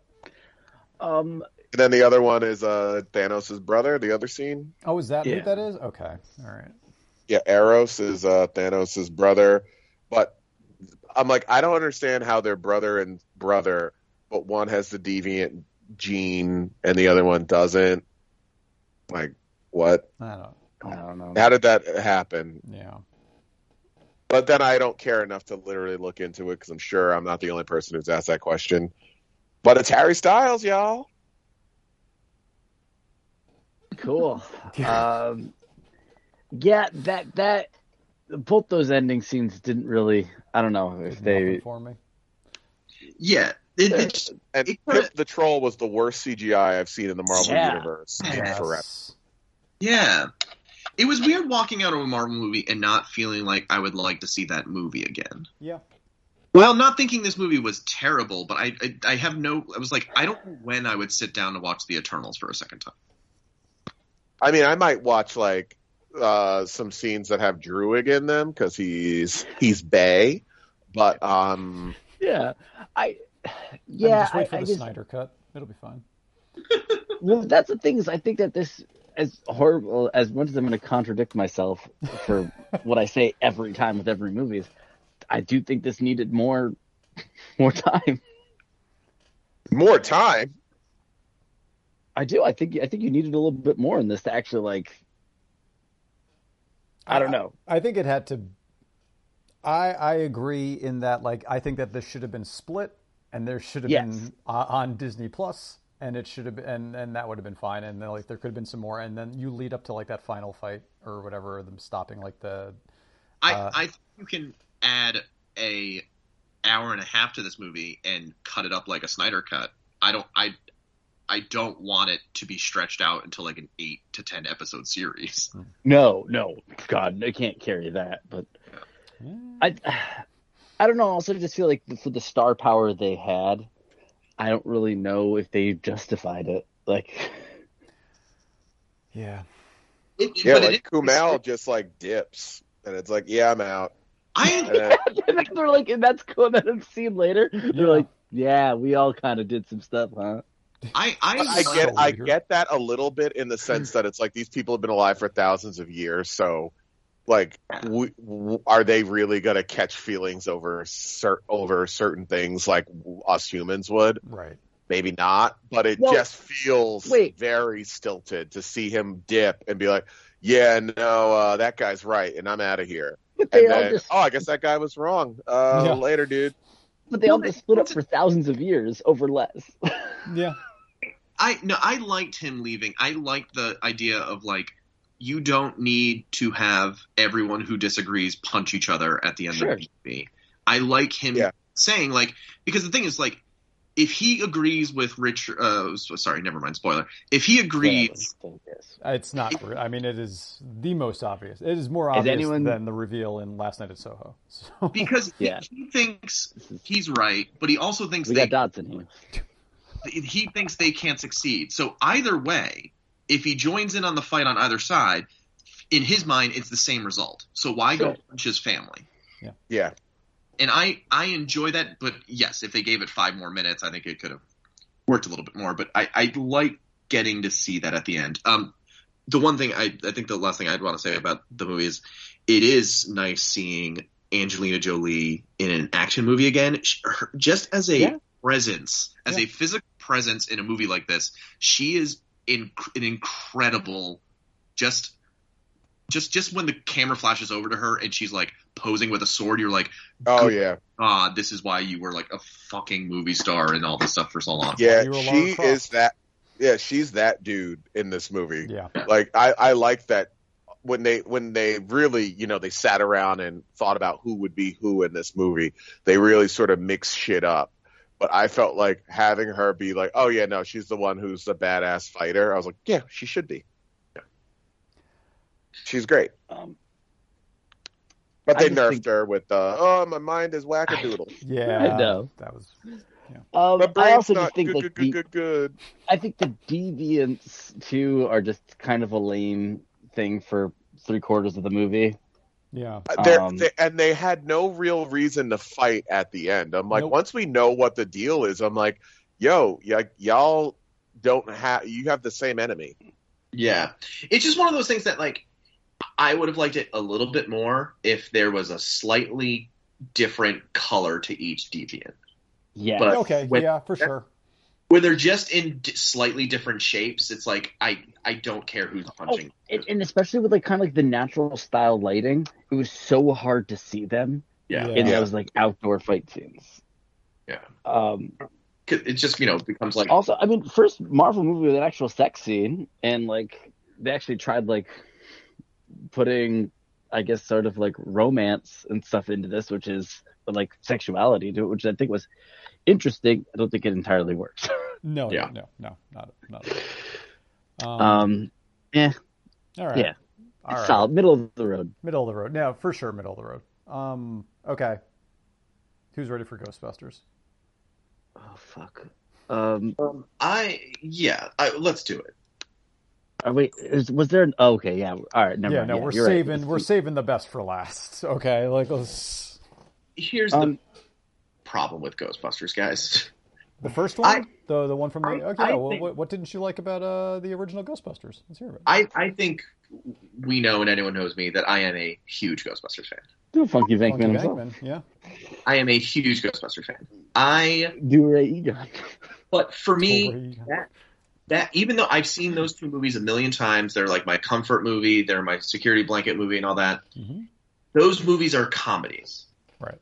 Speaker 5: Um,
Speaker 6: And then the other one is uh, Thanos' brother. The other scene,
Speaker 4: Oh, is that
Speaker 5: Yeah.
Speaker 4: who that is? Okay, all right.
Speaker 6: yeah, Eros is uh, Thanos' brother. But I'm like, I don't understand how they're brother and brother, but one has the deviant gene and the other one doesn't. Like, what?
Speaker 4: I don't.
Speaker 5: I don't know.
Speaker 6: How did that happen?
Speaker 4: Yeah.
Speaker 6: But then I don't care enough to literally look into it because I'm sure I'm not the only person who's asked that question. But it's Harry Styles, y'all.
Speaker 5: Cool. <laughs> um, yeah, that that both those ending scenes didn't really. I don't know if they.
Speaker 4: for me.
Speaker 3: Yeah, it, it's
Speaker 6: And
Speaker 3: It
Speaker 6: Pip the Troll was the worst CGI I've seen in the Marvel
Speaker 5: Yeah.
Speaker 6: universe in
Speaker 4: Yes.
Speaker 6: forever.
Speaker 3: yeah. It was weird walking out of a Marvel movie and not feeling like I would like to see that movie again.
Speaker 4: Yeah.
Speaker 3: Well, not thinking this movie was terrible, but I, I I have no. I was like, I don't know when I would sit down to watch The Eternals for a second time.
Speaker 6: I mean, I might watch like uh, some scenes that have Druig in them because he's he's Bay, but um,
Speaker 5: Yeah, I.
Speaker 4: I mean,
Speaker 5: Yeah,
Speaker 4: just wait
Speaker 5: I,
Speaker 4: for
Speaker 5: I
Speaker 4: the
Speaker 5: just,
Speaker 4: Snyder cut. It'll be fine. <laughs>
Speaker 5: well, that's the thing is, I think that this, as horrible as much as I'm going to contradict myself for <laughs> what I say every time with every movie, is I do think this needed more, <laughs> more time.
Speaker 6: more time.
Speaker 5: I do. I think. I think you needed a little bit more in this to actually like. I don't know.
Speaker 4: I think it had to. I I agree in that like I think that this should have been split and there should have
Speaker 5: Yes.
Speaker 4: been uh, on Disney Plus and it should have been and, and that would have been fine and then like there could have been some more and then you lead up to like that final fight or whatever them stopping like the
Speaker 3: I
Speaker 4: Uh,
Speaker 3: I think you can add a hour and a half to this movie and cut it up like a Snyder cut. I don't I I don't want it to be stretched out into like an eight to ten episode series.
Speaker 5: No, no, God, I can't carry that. But I, I don't know. I Also, just feel like for the star power they had, I don't really know if they justified it. Like,
Speaker 4: yeah
Speaker 3: It,
Speaker 6: Yeah,
Speaker 3: but
Speaker 6: like
Speaker 3: it,
Speaker 6: Kumail just like dips, and it's like, yeah, I'm out.
Speaker 3: I <laughs>
Speaker 6: And then-
Speaker 5: they're like, and that's cool. And then scene later, they're
Speaker 4: Yeah.
Speaker 5: like, yeah, we all kind of did some stuff, huh?
Speaker 3: I I,
Speaker 6: But I
Speaker 4: So
Speaker 6: get I get that a little bit in the sense that it's like these people have been alive for thousands of years, so like, w w are they really gonna catch feelings over cer- over certain things like us humans would?
Speaker 4: right
Speaker 6: Maybe not, but it
Speaker 5: Well,
Speaker 6: just feels
Speaker 5: wait.
Speaker 6: very stilted to see him dip and be like, "Yeah, no, uh, that guy's right, and I'm out of here." <laughs>
Speaker 5: But they
Speaker 6: And
Speaker 5: all
Speaker 6: then,
Speaker 5: just,
Speaker 6: oh, I guess that guy was wrong. Uh,
Speaker 4: Yeah.
Speaker 6: Later, dude.
Speaker 5: but they all just split up for thousands of years over less.
Speaker 4: yeah
Speaker 3: I no, I liked him leaving. I liked the idea of like you don't need to have everyone who disagrees punch each other at the end
Speaker 5: Sure.
Speaker 3: of the movie. I like him
Speaker 6: Yeah.
Speaker 3: saying like because the thing is like if he agrees with Rich, uh, sorry, never mind, spoiler. If he agrees,
Speaker 5: Yes.
Speaker 4: it's not I mean it is the most obvious it is more obvious
Speaker 5: anyone-
Speaker 4: than the reveal in Last Night at Soho <laughs> so
Speaker 3: because he-
Speaker 5: Yeah.
Speaker 3: he, thinks he's right, but he also thinks
Speaker 5: We
Speaker 3: they,
Speaker 5: got Dodson here. <laughs>
Speaker 3: he thinks they can't succeed. So either way, if he joins in on the fight on either side, in his mind, it's the same result. So why go
Speaker 5: Sure.
Speaker 3: punch his family?
Speaker 6: Yeah.
Speaker 3: Yeah, And I I enjoy that, but yes, if they gave it five more minutes, I think it could have worked a little bit more. But I I like getting to see that at the end. Um, the one thing I I think the last thing I'd want to say about the movie is it is nice seeing Angelina Jolie in an action movie again, She- her- just as a
Speaker 5: Yeah.
Speaker 3: presence, as
Speaker 4: Yeah.
Speaker 3: a physical presence in a movie like this. She is in, an incredible, just. Just, just when the camera flashes over to her and she's like posing with a sword, you're like,
Speaker 6: oh yeah,
Speaker 3: ah, this is why you were like a fucking movie star and all this stuff for so long.
Speaker 6: yeah.
Speaker 4: You were Lara
Speaker 6: She
Speaker 4: Croft.
Speaker 6: is that. Yeah, she's that dude in this movie.
Speaker 4: yeah
Speaker 6: like I, I like that when they when they really you know they sat around and thought about who would be who in this movie they really sort of mix shit up but i felt like having her be like oh yeah no she's the one who's the badass fighter i was like yeah she should be Yeah. she's great
Speaker 5: Um,
Speaker 6: but they nerfed
Speaker 5: think-
Speaker 6: her with uh, oh my mind is wackadoodle <laughs>
Speaker 4: yeah
Speaker 5: I know.
Speaker 4: that was
Speaker 5: um,
Speaker 6: my
Speaker 5: I also just think
Speaker 6: good,
Speaker 5: like
Speaker 6: good,
Speaker 5: the,
Speaker 6: good, good, good.
Speaker 5: I think the deviants too are just kind of a lame thing for three quarters of the movie.
Speaker 4: Yeah
Speaker 6: Uh, they're-
Speaker 5: Um,
Speaker 6: they, and they had no real reason to fight at the end. I'm like,
Speaker 4: Nope.
Speaker 6: once we know what the deal is, I'm like, yo, y- y'all don't have you have the same enemy.
Speaker 3: Yeah, it's just one of those things that like I would have liked it a little bit more if there was a slightly different color to each deviant.
Speaker 5: Yeah.
Speaker 3: But-
Speaker 4: okay,
Speaker 3: when-
Speaker 4: yeah, for sure.
Speaker 3: Where they're just in d- slightly different shapes, it's like I I don't care who's punching.
Speaker 5: and, and especially with like kind of like the natural style lighting, it was so hard to see them
Speaker 3: yeah.
Speaker 4: Yeah.
Speaker 5: in those like outdoor fight scenes.
Speaker 3: Yeah.
Speaker 5: Um,
Speaker 3: 'Cause It just you know becomes like
Speaker 5: also, I mean, first Marvel movie with an actual sex scene, and like they actually tried like putting, I guess, sort of like romance and stuff into this, which is like sexuality to it, which I think was interesting. I don't think it entirely works. <laughs>
Speaker 4: No,
Speaker 3: Yeah.
Speaker 4: no, no, not not. Um,
Speaker 5: Um, yeah,
Speaker 4: all right.
Speaker 5: yeah.
Speaker 4: All right.
Speaker 5: solid, middle of the road.
Speaker 4: Middle of the road. Yeah, for sure, middle of the road. Um, okay. Who's ready for Ghostbusters?
Speaker 5: Oh fuck. Um,
Speaker 3: I yeah I, let's do it.
Speaker 5: Oh, wait, is, was there? An, oh, okay, yeah. All right, never
Speaker 4: yeah,
Speaker 5: mind.
Speaker 4: no,
Speaker 5: yeah,
Speaker 4: we're
Speaker 5: you're right.
Speaker 4: saving we're saving the best for last. <laughs> Okay, like let's
Speaker 3: Here's
Speaker 5: Um,
Speaker 3: the problem with Ghostbusters, guys.
Speaker 4: the first one,
Speaker 3: I-
Speaker 4: the the one from the
Speaker 3: I-
Speaker 4: okay.
Speaker 3: I
Speaker 4: well,
Speaker 3: think-
Speaker 4: what, what didn't you like about uh the original Ghostbusters? Let's hear about it.
Speaker 3: I I think we know and anyone knows me that I am a huge Ghostbusters fan.
Speaker 5: Do Funky Venkman
Speaker 4: Funky
Speaker 5: himself.
Speaker 4: Venkman, yeah.
Speaker 3: I am a huge Ghostbusters fan. I
Speaker 5: Do Ray Egon.
Speaker 3: but for me that that even though I've seen those two movies a million times, they're like my comfort movie, they're my security blanket movie, and all that.
Speaker 4: Mhm.
Speaker 3: Those movies are comedies.
Speaker 4: Right.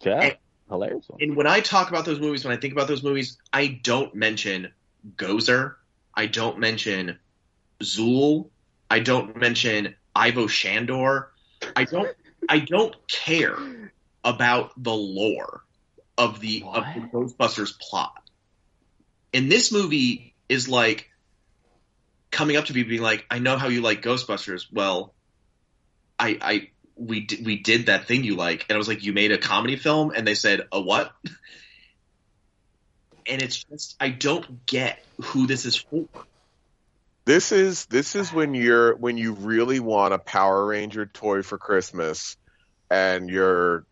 Speaker 5: Yeah,
Speaker 3: Hey.
Speaker 5: hilarious one.
Speaker 3: And when I talk about those movies, when I think about those movies, I don't mention Gozer. I don't mention Zuul. I don't mention Ivo Shandor. I don't. I don't care about the lore of the of the Ghostbusters plot. In this movie is like coming up to me, being like, "I know how you like Ghostbusters." Well, I, I, we, di- we did that thing you like, and I was like, "You made a comedy film," and they said, "A what?" <laughs> And it's just, I don't get who this is for.
Speaker 6: This is this is when you're when you really want a Power Ranger toy for Christmas, and your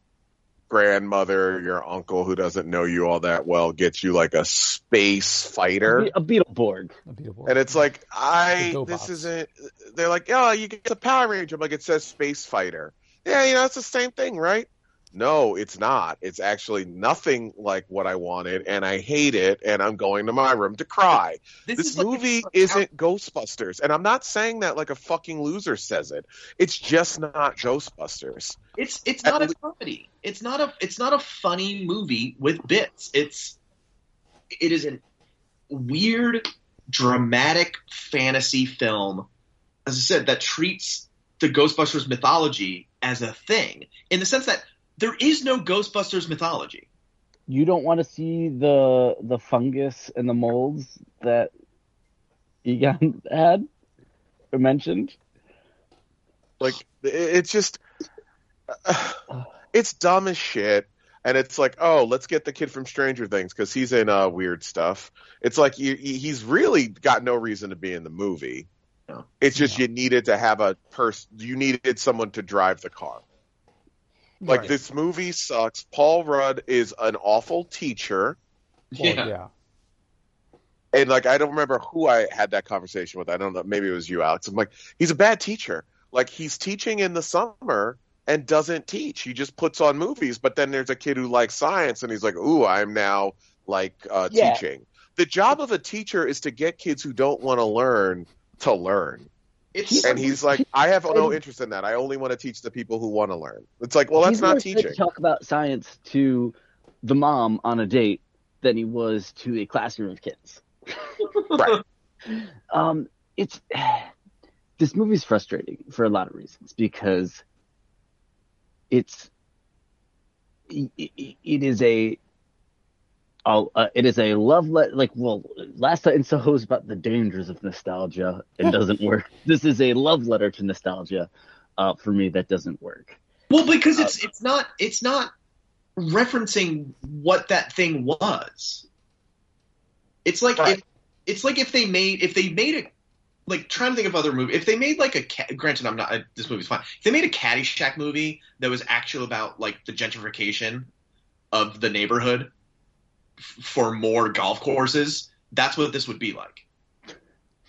Speaker 6: grandmother, your uncle who doesn't know you all that well gets you like a space fighter.
Speaker 5: A Beetleborg.
Speaker 4: A Beetleborg.
Speaker 6: And it's like I this isn't. They're like, oh, you get the Power Ranger. I'm like, it says Space Fighter. Yeah, you know, it's the same thing, right? No, it's not. It's actually nothing like what I wanted, and I hate it. And I'm going to my room to cry. This
Speaker 3: is like-
Speaker 6: movie isn't Ghostbusters, and I'm not saying that like a fucking loser says it. It's just not Ghostbusters.
Speaker 3: It's it's not a comedy. It's not a it's not a funny movie with bits. It's it is a weird, dramatic fantasy film, as I said, that treats the Ghostbusters mythology as a thing in the sense that there is no Ghostbusters mythology.
Speaker 5: You don't want to see the the fungus and the molds that Egon <laughs> had or mentioned.
Speaker 6: Like it's just <sighs> it's dumb as shit. And it's like, oh, let's get the kid from Stranger Things because he's in uh, weird stuff. It's like you, you- he's really got no reason to be in the movie.
Speaker 3: No.
Speaker 6: It's just you needed to have a person. You needed someone to drive the car. Like
Speaker 4: Right.
Speaker 6: this movie sucks. Paul Rudd is an awful teacher,
Speaker 4: Well, yeah.
Speaker 6: and like I don't remember who I had that conversation with. I don't know. Maybe it was you, Alex. I'm like, he's a bad teacher. Like he's teaching in the summer and doesn't teach. He just puts on movies. But then there's a kid who likes science, and he's like, ooh, I'm now like uh,
Speaker 5: Yeah.
Speaker 6: teaching. The job of a teacher is to get kids who don't want to learn to learn.
Speaker 3: It's
Speaker 6: And he's like, I have no <laughs> interest in that. I only want to teach the people who want to learn. It's like, well, that's
Speaker 5: He's
Speaker 6: not
Speaker 5: more
Speaker 6: teaching.
Speaker 5: To talk about science to the mom on a date than he was to a classroom of kids.
Speaker 6: Right. <laughs>
Speaker 5: Um, it's <sighs> this movie's frustrating for a lot of reasons because it's it, it- it is a oh, uh, it is a love letter. like well last time Soho was about the dangers of nostalgia it doesn't work this is a love letter to nostalgia uh, for me that doesn't work
Speaker 3: Well, because it's it's not it's not referencing what that thing was. It's like
Speaker 6: Right.
Speaker 3: if, it's like if they made if they made it like trying to think of other movies. If they made like a granted, I'm not this movie's fine. If they made a Caddyshack movie that was actually about like the gentrification of the neighborhood for more golf courses, that's what this would be like.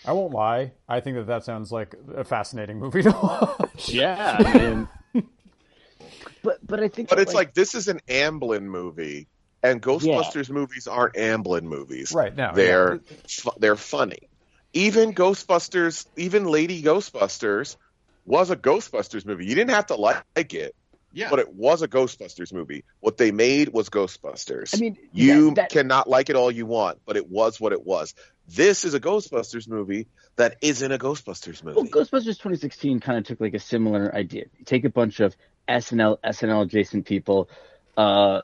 Speaker 4: I won't lie. I think that that sounds like a fascinating movie to watch.
Speaker 5: Yeah, I <laughs> mean, but but I think,
Speaker 6: But
Speaker 5: that,
Speaker 6: it's like this is an Amblin movie, and Ghostbusters movies aren't Amblin movies.
Speaker 4: Right now,
Speaker 6: They're fu- they're funny. Even Ghostbusters, even Lady Ghostbusters, was a Ghostbusters movie. You didn't have to like it,
Speaker 3: Yeah.
Speaker 6: but it was a Ghostbusters movie. What they made was Ghostbusters.
Speaker 5: I mean,
Speaker 6: you
Speaker 5: that, that,
Speaker 6: cannot like it all you want, but it was what it was. This is a Ghostbusters movie that isn't a Ghostbusters movie.
Speaker 5: Well, Ghostbusters 2016 kind of took like a similar idea. You take a bunch of SNL SNL adjacent people, uh,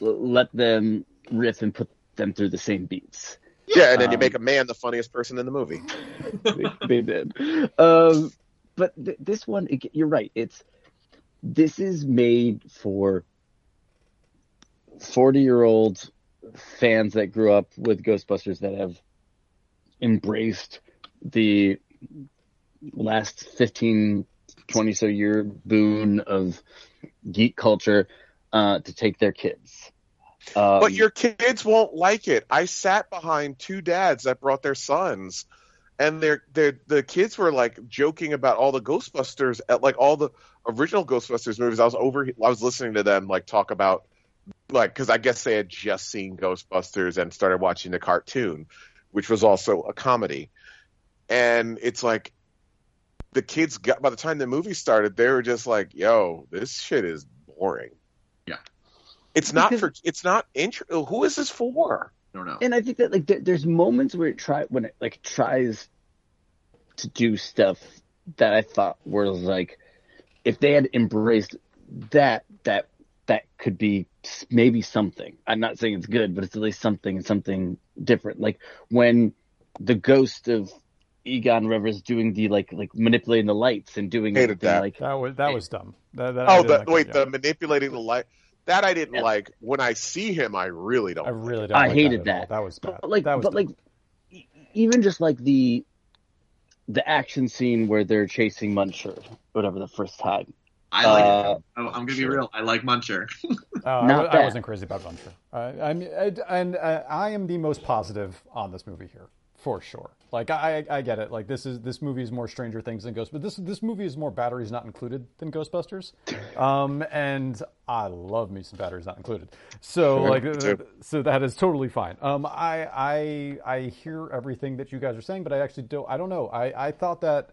Speaker 5: let them riff and put them through the same beats.
Speaker 6: yeah, and then you
Speaker 5: um,
Speaker 6: make a man the funniest person in the movie. <laughs>
Speaker 5: they, they did. Um, but th- this one, it, you're right. It's this is made for 40 year old fans that grew up with Ghostbusters that have embraced the last 15, 20 so year boon of geek culture uh, to take their kids. Um,
Speaker 6: But your kids won't like it. I sat behind two dads that brought their sons, and their their the kids were like joking about all the Ghostbusters, at like all the original Ghostbusters movies. I was over, I was listening to them like talk about like because I guess they had just seen Ghostbusters and started watching the cartoon, which was also a comedy, and it's like the kids got by the time the movie started, they were just like, "Yo, this shit is boring."
Speaker 3: Yeah.
Speaker 6: It's not for. It's not intro. Who is this for?
Speaker 3: I don't know.
Speaker 5: and I think that like there, there's moments where it try when it like tries to do stuff that I thought were like if they had embraced that that that could be maybe something. I'm not saying it's good, but it's at least something something different. Like when the ghost of Egon Rivers doing the like like manipulating the lights and doing
Speaker 6: Hated
Speaker 5: everything
Speaker 6: that.
Speaker 5: like
Speaker 4: that was that was dumb. That, that,
Speaker 6: Oh, the,
Speaker 4: like
Speaker 6: wait,
Speaker 4: that,
Speaker 6: the
Speaker 4: yeah.
Speaker 6: manipulating the light. That I didn't
Speaker 5: Yeah.
Speaker 6: like. When I see him, I really don't.
Speaker 4: I really
Speaker 6: it.
Speaker 4: don't.
Speaker 5: I
Speaker 4: like
Speaker 5: hated
Speaker 4: that.
Speaker 5: that.
Speaker 4: That was bad.
Speaker 5: But like,
Speaker 4: that was
Speaker 5: but
Speaker 4: dumb.
Speaker 5: like, e- even just like the the action scene where they're chasing Muncher, whatever the first time.
Speaker 3: I like
Speaker 5: Uh,
Speaker 3: it. Oh, I'm gonna be real. I like Muncher. <laughs>
Speaker 4: Oh, I,
Speaker 5: Not
Speaker 4: wa- I wasn't crazy about Muncher. Uh, I mean, I, and uh, I am the most positive on this movie here, for sure. Like I, I get it. Like this is this movie is more Stranger Things than Ghost, but this this movie is more Batteries Not Included than Ghostbusters. <laughs> Um, and I love me some Batteries Not Included. So <laughs> like,
Speaker 6: me too.
Speaker 4: so that is totally fine. Um, I I I hear everything that you guys are saying, but I actually don't. I don't know. I I thought that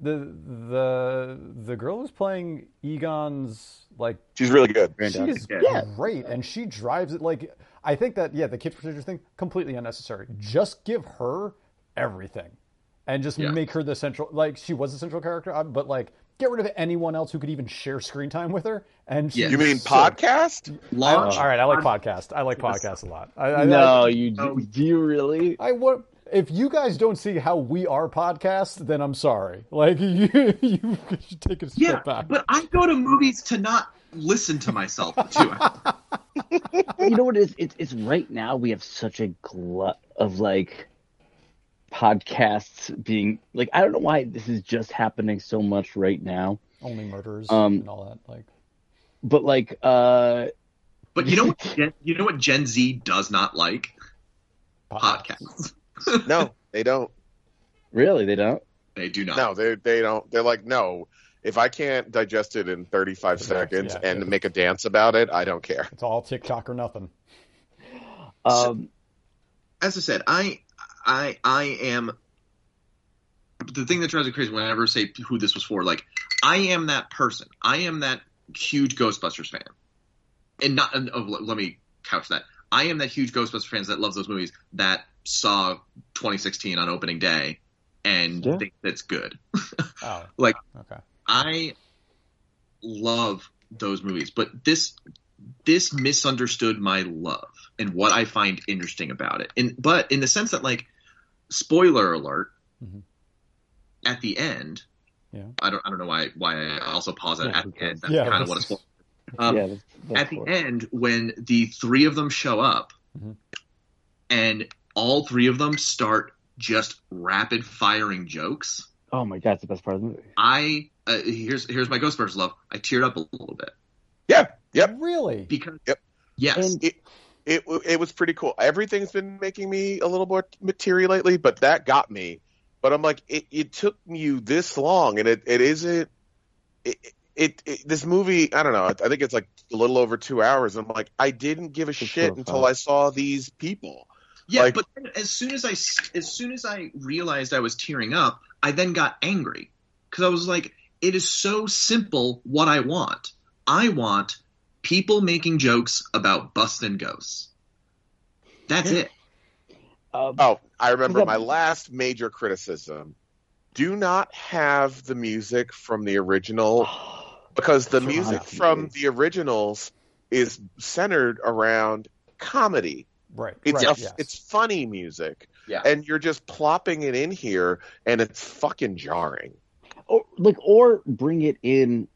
Speaker 4: the the the girl who's playing Egon's like
Speaker 6: She's really good.
Speaker 5: Granddaughter.
Speaker 4: She's
Speaker 3: Yeah.
Speaker 4: great, and she drives it like I think that yeah, the kids procedures thing completely unnecessary. Just give her everything, and just
Speaker 3: Yeah.
Speaker 4: make her the central. Like she was the central character, uh, but like get rid of anyone else who could even share screen time with her. And she's
Speaker 3: Yeah.
Speaker 6: You mean
Speaker 4: so-
Speaker 6: podcast?
Speaker 4: I-
Speaker 3: Launch.
Speaker 4: all right, I like podcast. I like podcast a lot. I, I,
Speaker 5: no,
Speaker 4: I,
Speaker 5: you
Speaker 3: Oh.
Speaker 5: do you really?
Speaker 4: I wa- If you guys don't see how we are podcast, then I'm sorry. Like <laughs> you, you should take a step
Speaker 3: Yeah,
Speaker 4: back.
Speaker 3: but I go to movies to not listen to myself too. <laughs>
Speaker 5: you know what it is? It's it's right now we have such a glut of like podcasts being like I don't know why this is just happening so much right now.
Speaker 4: Only murders
Speaker 5: Um,
Speaker 4: and all that. Like
Speaker 5: But like uh
Speaker 3: But you know what? <laughs> Gen, you know what Gen Z does not like podcasts.
Speaker 6: No, they don't.
Speaker 5: really they don't.
Speaker 3: They do not.
Speaker 6: No, they they don't. They're like, no. If I can't digest it in 35 seconds
Speaker 4: yeah,
Speaker 6: and
Speaker 4: yeah.
Speaker 6: make a dance about it, I don't care.
Speaker 4: It's all TikTok or nothing.
Speaker 5: Um
Speaker 3: As I said, I, I, I am. The thing that drives me crazy whenever I say who this was for, like, I am that person. I am that huge Ghostbusters fan, and not. And, oh, let me couch that. I am that huge Ghostbusters fans that loves those movies that saw 2016 on opening day and
Speaker 5: Yeah.
Speaker 3: think that's good. <laughs>
Speaker 4: Oh,
Speaker 3: Like-
Speaker 4: okay.
Speaker 3: I love those movies, but this this misunderstood my love and what I find interesting about it. And but in the sense that like spoiler alert
Speaker 4: Mhm.
Speaker 3: at the end.
Speaker 4: Yeah.
Speaker 3: I don't I don't know why why I also pause it
Speaker 5: Yeah,
Speaker 3: at the end. That's
Speaker 4: Yeah,
Speaker 3: kind of what it's for. Um,
Speaker 5: yeah, that's, that's
Speaker 3: at the
Speaker 5: cool.
Speaker 3: end when the three of them show up
Speaker 4: Mhm.
Speaker 3: and all three of them start just rapid firing jokes
Speaker 5: Oh my god, it's the best part of the movie.
Speaker 3: i uh, here's here's my ghostbusters love i teared up a little bit
Speaker 6: Yeah, yep.
Speaker 4: Really?
Speaker 3: because
Speaker 6: Yep.
Speaker 3: yes
Speaker 5: And-
Speaker 6: It it it was pretty cool. Everything's been making me a little more material lately, but that got me. But I'm like, it, it took you this long, and it, it isn't. It, it, it this movie, I don't know. I think it's like a little over two hours. I'm like, I didn't give a shit until I saw these people.
Speaker 3: Yeah,
Speaker 6: Like-
Speaker 3: but then as soon as I as soon as I realized I was tearing up, I then got angry because I was like, "It is so simple. What I want, I want people making jokes about busting ghosts. That's it.
Speaker 5: Um,
Speaker 6: Oh, I remember my last major criticism. Do not have the music from the original <gasps> because the music from the originals is centered around comedy.
Speaker 4: Right.
Speaker 6: It's
Speaker 4: right,
Speaker 6: a,
Speaker 4: yes.
Speaker 6: it's funny music,
Speaker 3: Yeah.
Speaker 6: and you're just plopping it in here, and it's fucking jarring.
Speaker 5: or like or bring it in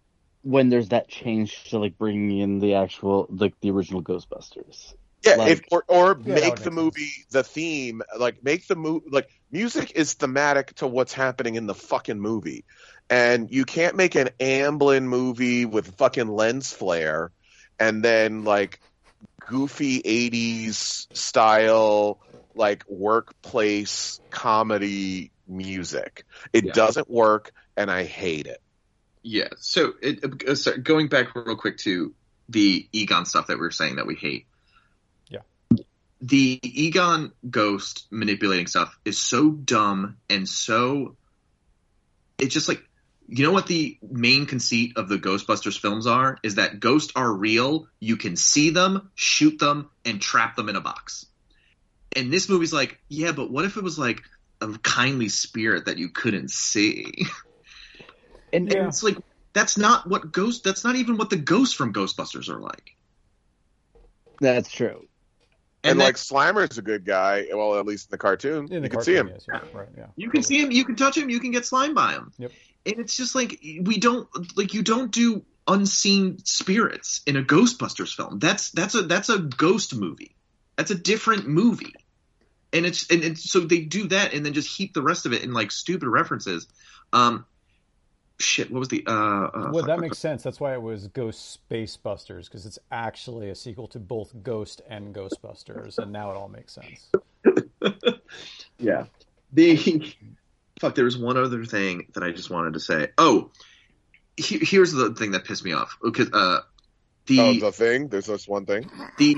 Speaker 5: when there's that change to like bringing in the actual like the original Ghostbusters.
Speaker 6: Yeah,
Speaker 5: Like-
Speaker 6: if, or or
Speaker 4: Yeah,
Speaker 6: make the
Speaker 4: make
Speaker 6: movie the theme, like make the movie like music is thematic to what's happening in the fucking movie, and you can't make an Amblin movie with fucking lens flare, and then like goofy '80s style like workplace comedy music. It
Speaker 3: Yeah.
Speaker 6: doesn't work, and I hate it.
Speaker 3: Yeah. So, it, uh, sorry, going back real quick to the Egon stuff that we were saying that we hate.
Speaker 4: Yeah.
Speaker 3: The Egon ghost manipulating stuff is so dumb and so. It's just like. You know what the main conceit of the Ghostbusters films are? Is that ghosts are real. You can see them, shoot them, and trap them in a box. And this movie's like, yeah, but what if it was like a kindly spirit that you couldn't see? <laughs>
Speaker 5: And,
Speaker 3: And it's like that's not what ghost. That's not even what the ghosts from Ghostbusters are like.
Speaker 5: that's true.
Speaker 6: And,
Speaker 3: that-
Speaker 6: like Slimer's a good guy. Well, at least in the cartoon,
Speaker 4: in the
Speaker 6: you can see him.
Speaker 4: yes, yeah, right? Yeah.
Speaker 3: you can see him, you can touch him, you can get slime by him.
Speaker 4: Yep.
Speaker 3: And it's just like we don't like you don't do unseen spirits in a Ghostbusters film. That's that's a that's a ghost movie. That's a different movie. And it's and it's, so they do that and then just heap the rest of it in like stupid references. Um, shit, what was the uh? uh
Speaker 4: Well, that makes sense. That's why it was Ghost Space Busters because it's actually a sequel to both Ghost and Ghostbusters, and now it all makes sense. <laughs>
Speaker 3: Yeah. The fuck. There was one other thing that I just wanted to say. Oh, he, here's the thing that pissed me off. Because uh, the
Speaker 6: Oh, the thing. There's just one thing.
Speaker 3: the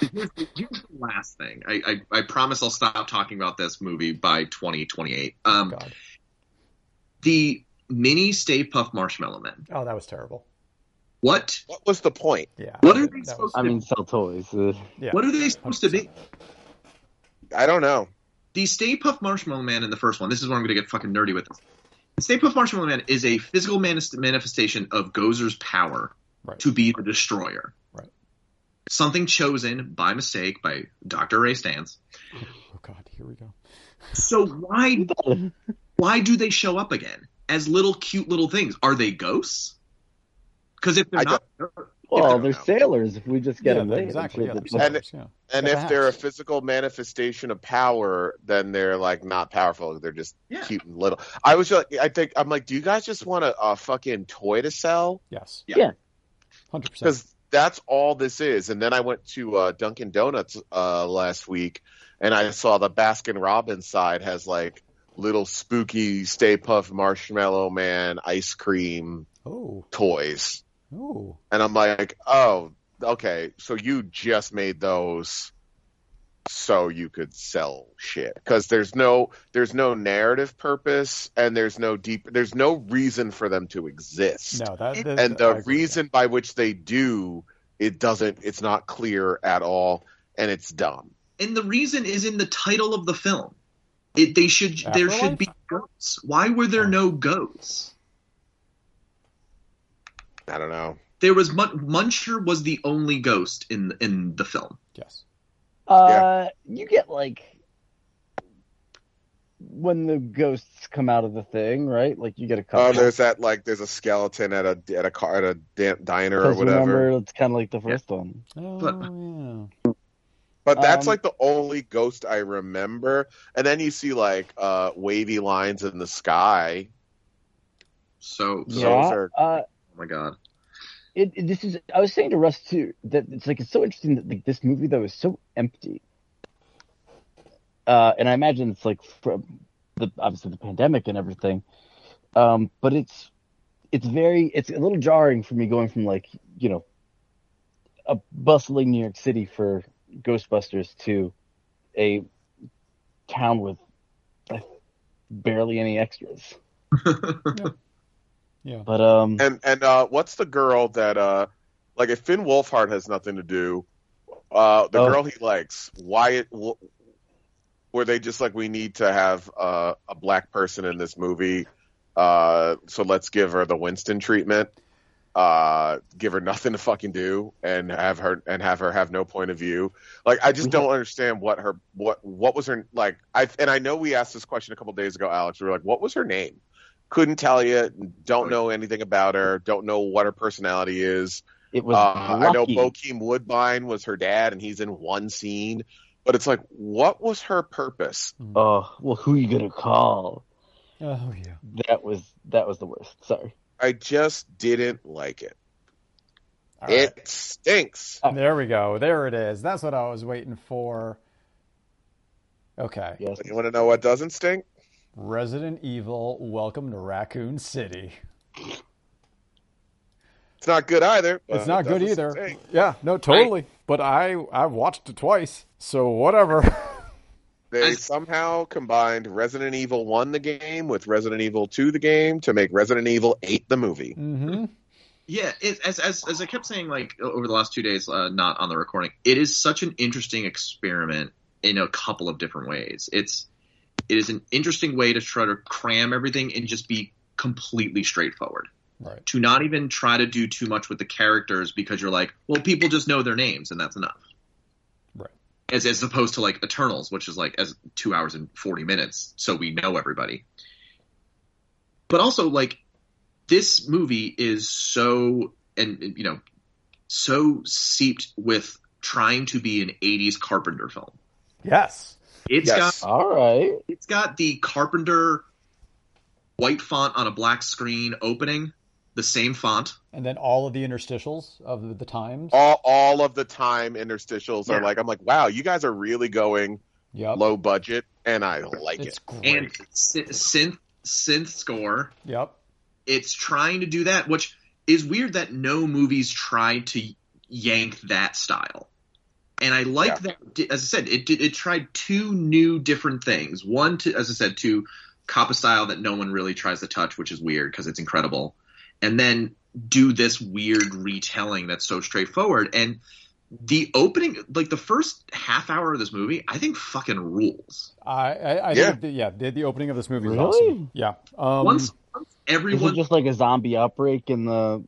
Speaker 3: here's, the here's the last thing. I, I I promise I'll stop talking about this movie by 2028. Um,
Speaker 4: God.
Speaker 3: the mini Stay Puft Marshmallow Men.
Speaker 4: Oh, that was terrible.
Speaker 3: What?
Speaker 6: What was the point?
Speaker 4: Yeah.
Speaker 3: What are
Speaker 4: that-
Speaker 3: they
Speaker 4: that
Speaker 3: supposed
Speaker 4: was-
Speaker 5: I mean, sell toys. Uh,
Speaker 4: yeah,
Speaker 3: What are they supposed to be?
Speaker 6: I don't know.
Speaker 3: The Stay Puft Marshmallow Man in the first one. This is where I'm going to get fucking nerdy with this. The Stay Puft Marshmallow Man is a physical manis- manifestation of Gozer's power
Speaker 4: Right.
Speaker 3: to be the destroyer.
Speaker 4: Right.
Speaker 3: Something chosen by mistake by Dr. Ray Stantz.
Speaker 4: Oh God, here we go.
Speaker 3: So why why do they show up again as little cute little things? Are they ghosts? Because if they're
Speaker 6: I
Speaker 3: not,
Speaker 5: well,
Speaker 6: don't
Speaker 5: they're
Speaker 6: know.
Speaker 5: sailors. If we just get
Speaker 4: yeah,
Speaker 5: them
Speaker 4: they're- exactly. Yeah,
Speaker 5: I'm
Speaker 4: they're
Speaker 5: sure that-
Speaker 6: And-
Speaker 4: sailors, yeah.
Speaker 6: And if
Speaker 4: the
Speaker 6: they're a physical manifestation of power, then they're like not powerful. They're just
Speaker 3: Yeah.
Speaker 6: cute and little. I was like, I think I'm like, do you guys just want a, a fucking toy to sell?
Speaker 4: yes,
Speaker 3: Yeah.
Speaker 5: Yeah.
Speaker 4: hundred percent.
Speaker 6: Because that's all this is. And then I went to uh, Dunkin' Donuts uh, last week, and I saw the Baskin Robbins side has like little spooky Stay Puft Marshmallow Man ice cream
Speaker 4: Oh,
Speaker 6: toys,
Speaker 4: oh,
Speaker 6: and I'm like, oh, okay, so you just made those so you could sell shit. Because there's no there's no narrative purpose and there's no deep there's no reason for them to exist.
Speaker 4: No, that,
Speaker 3: And
Speaker 4: that-
Speaker 6: and the
Speaker 4: agree with
Speaker 6: reason by which they do it doesn't it's not clear at all and it's dumb.
Speaker 3: And the reason is in the title of the film. It, they should there should be ghosts. Why were there oh. no ghosts?
Speaker 6: I don't know
Speaker 3: There was Mun- Muncher was the only ghost in in the film.
Speaker 4: Yes.
Speaker 5: Uh, you get like when the ghosts come out of the thing, right? Like you get a couple.
Speaker 6: oh there's that like there's a skeleton at a at a car at a da- diner or whatever
Speaker 5: remember, it's kind of like the first one.
Speaker 4: Oh,
Speaker 3: But-
Speaker 4: yeah.
Speaker 6: but that's
Speaker 5: um,
Speaker 6: like the only ghost i remember and then you see like uh wavy lines in the sky
Speaker 3: So, so
Speaker 5: Yeah.
Speaker 6: are-
Speaker 5: Uh,
Speaker 3: oh my god.
Speaker 5: it, it- this is I was saying to Russ too that it's like it's so interesting that like this movie though is so empty. Uh, and I imagine it's like from the obviously the pandemic and everything. Um, but it's it's very it's a little jarring for me going from like you know a bustling New York City for Ghostbusters to a town with barely any extras. <laughs>
Speaker 4: Yeah.
Speaker 5: But um,
Speaker 6: And and uh, what's the girl that uh, like if Finn Wolfhard has nothing to do, uh, the
Speaker 5: Oh.
Speaker 6: girl he likes, why it were they just like we need to have uh, a black person in this movie, uh, so let's give her the Winston treatment, uh, give her nothing to fucking do, and have her and have her have no point of view. Like I just
Speaker 5: We
Speaker 6: don't understand what her what what was her like. I and I know we asked this question a couple days ago, Alex. We were like, what was her name? Couldn't tell you. Don't know anything about her. Don't know what her personality is.
Speaker 5: it was.
Speaker 6: Uh, I know. Bokeem Woodbine was her dad, and he's in one scene. But it's like, what was her purpose?
Speaker 5: Oh well, who are you gonna call?
Speaker 4: Oh yeah.
Speaker 5: That was that was the worst. Sorry.
Speaker 6: I just didn't like it.
Speaker 4: All right.
Speaker 6: it stinks.
Speaker 4: There we go. There it is. That's what I was waiting for. Okay.
Speaker 5: Yes.
Speaker 6: You want to know what doesn't stink?
Speaker 4: Resident Evil, welcome to Raccoon City.
Speaker 6: It's not good either.
Speaker 4: It's not
Speaker 6: it
Speaker 4: good either.
Speaker 6: stink.
Speaker 4: Yeah, no, totally. But I I watched it twice, so whatever.
Speaker 6: They somehow combined Resident Evil 1 the game with Resident Evil 2 the game to make Resident Evil 8 the movie.
Speaker 4: hmm
Speaker 3: Yeah, it, as as as I kept saying, like over the last two days, uh, not on the recording, it is such an interesting experiment in a couple of different ways. It's it is an interesting way to try to cram everything and just be completely straightforward.
Speaker 4: Right.
Speaker 3: To not even try to do too much with the characters because you're like, well, people just know their names and that's enough.
Speaker 4: Right.
Speaker 3: As as opposed to like Eternals, which is like as two hours and forty minutes, so we know everybody. But also like this movie is so and you know so seeped with trying to be an 80s carpenter film
Speaker 4: Yes.
Speaker 3: It's
Speaker 6: Yes.
Speaker 3: got
Speaker 5: All right.
Speaker 3: it's got the carpenter white font on a black screen opening the same font
Speaker 4: And then all of the interstitials of the, the times.
Speaker 6: All, all of the time interstitials are like, I'm like, wow, you guys are really going
Speaker 4: Yep.
Speaker 6: low budget, and I like
Speaker 4: It's
Speaker 6: it.
Speaker 4: great.
Speaker 3: and synth synth score
Speaker 4: Yep.
Speaker 3: it's trying to do that which is weird that no movies tried to yank that style and i like that as i said it it tried two new different things one to as i said to cop a style that no one really tries to touch which is weird because it's incredible and then do this weird retelling that's so straightforward and the opening like the first half hour of this movie i think fucking rules
Speaker 4: I, I, I
Speaker 6: Yeah.
Speaker 4: think the, yeah, the, the opening of this movie is
Speaker 5: Really?
Speaker 4: awesome. Yeah. Um,
Speaker 3: once, once
Speaker 5: Is
Speaker 3: everyone
Speaker 5: it just like a zombie outbreak in the?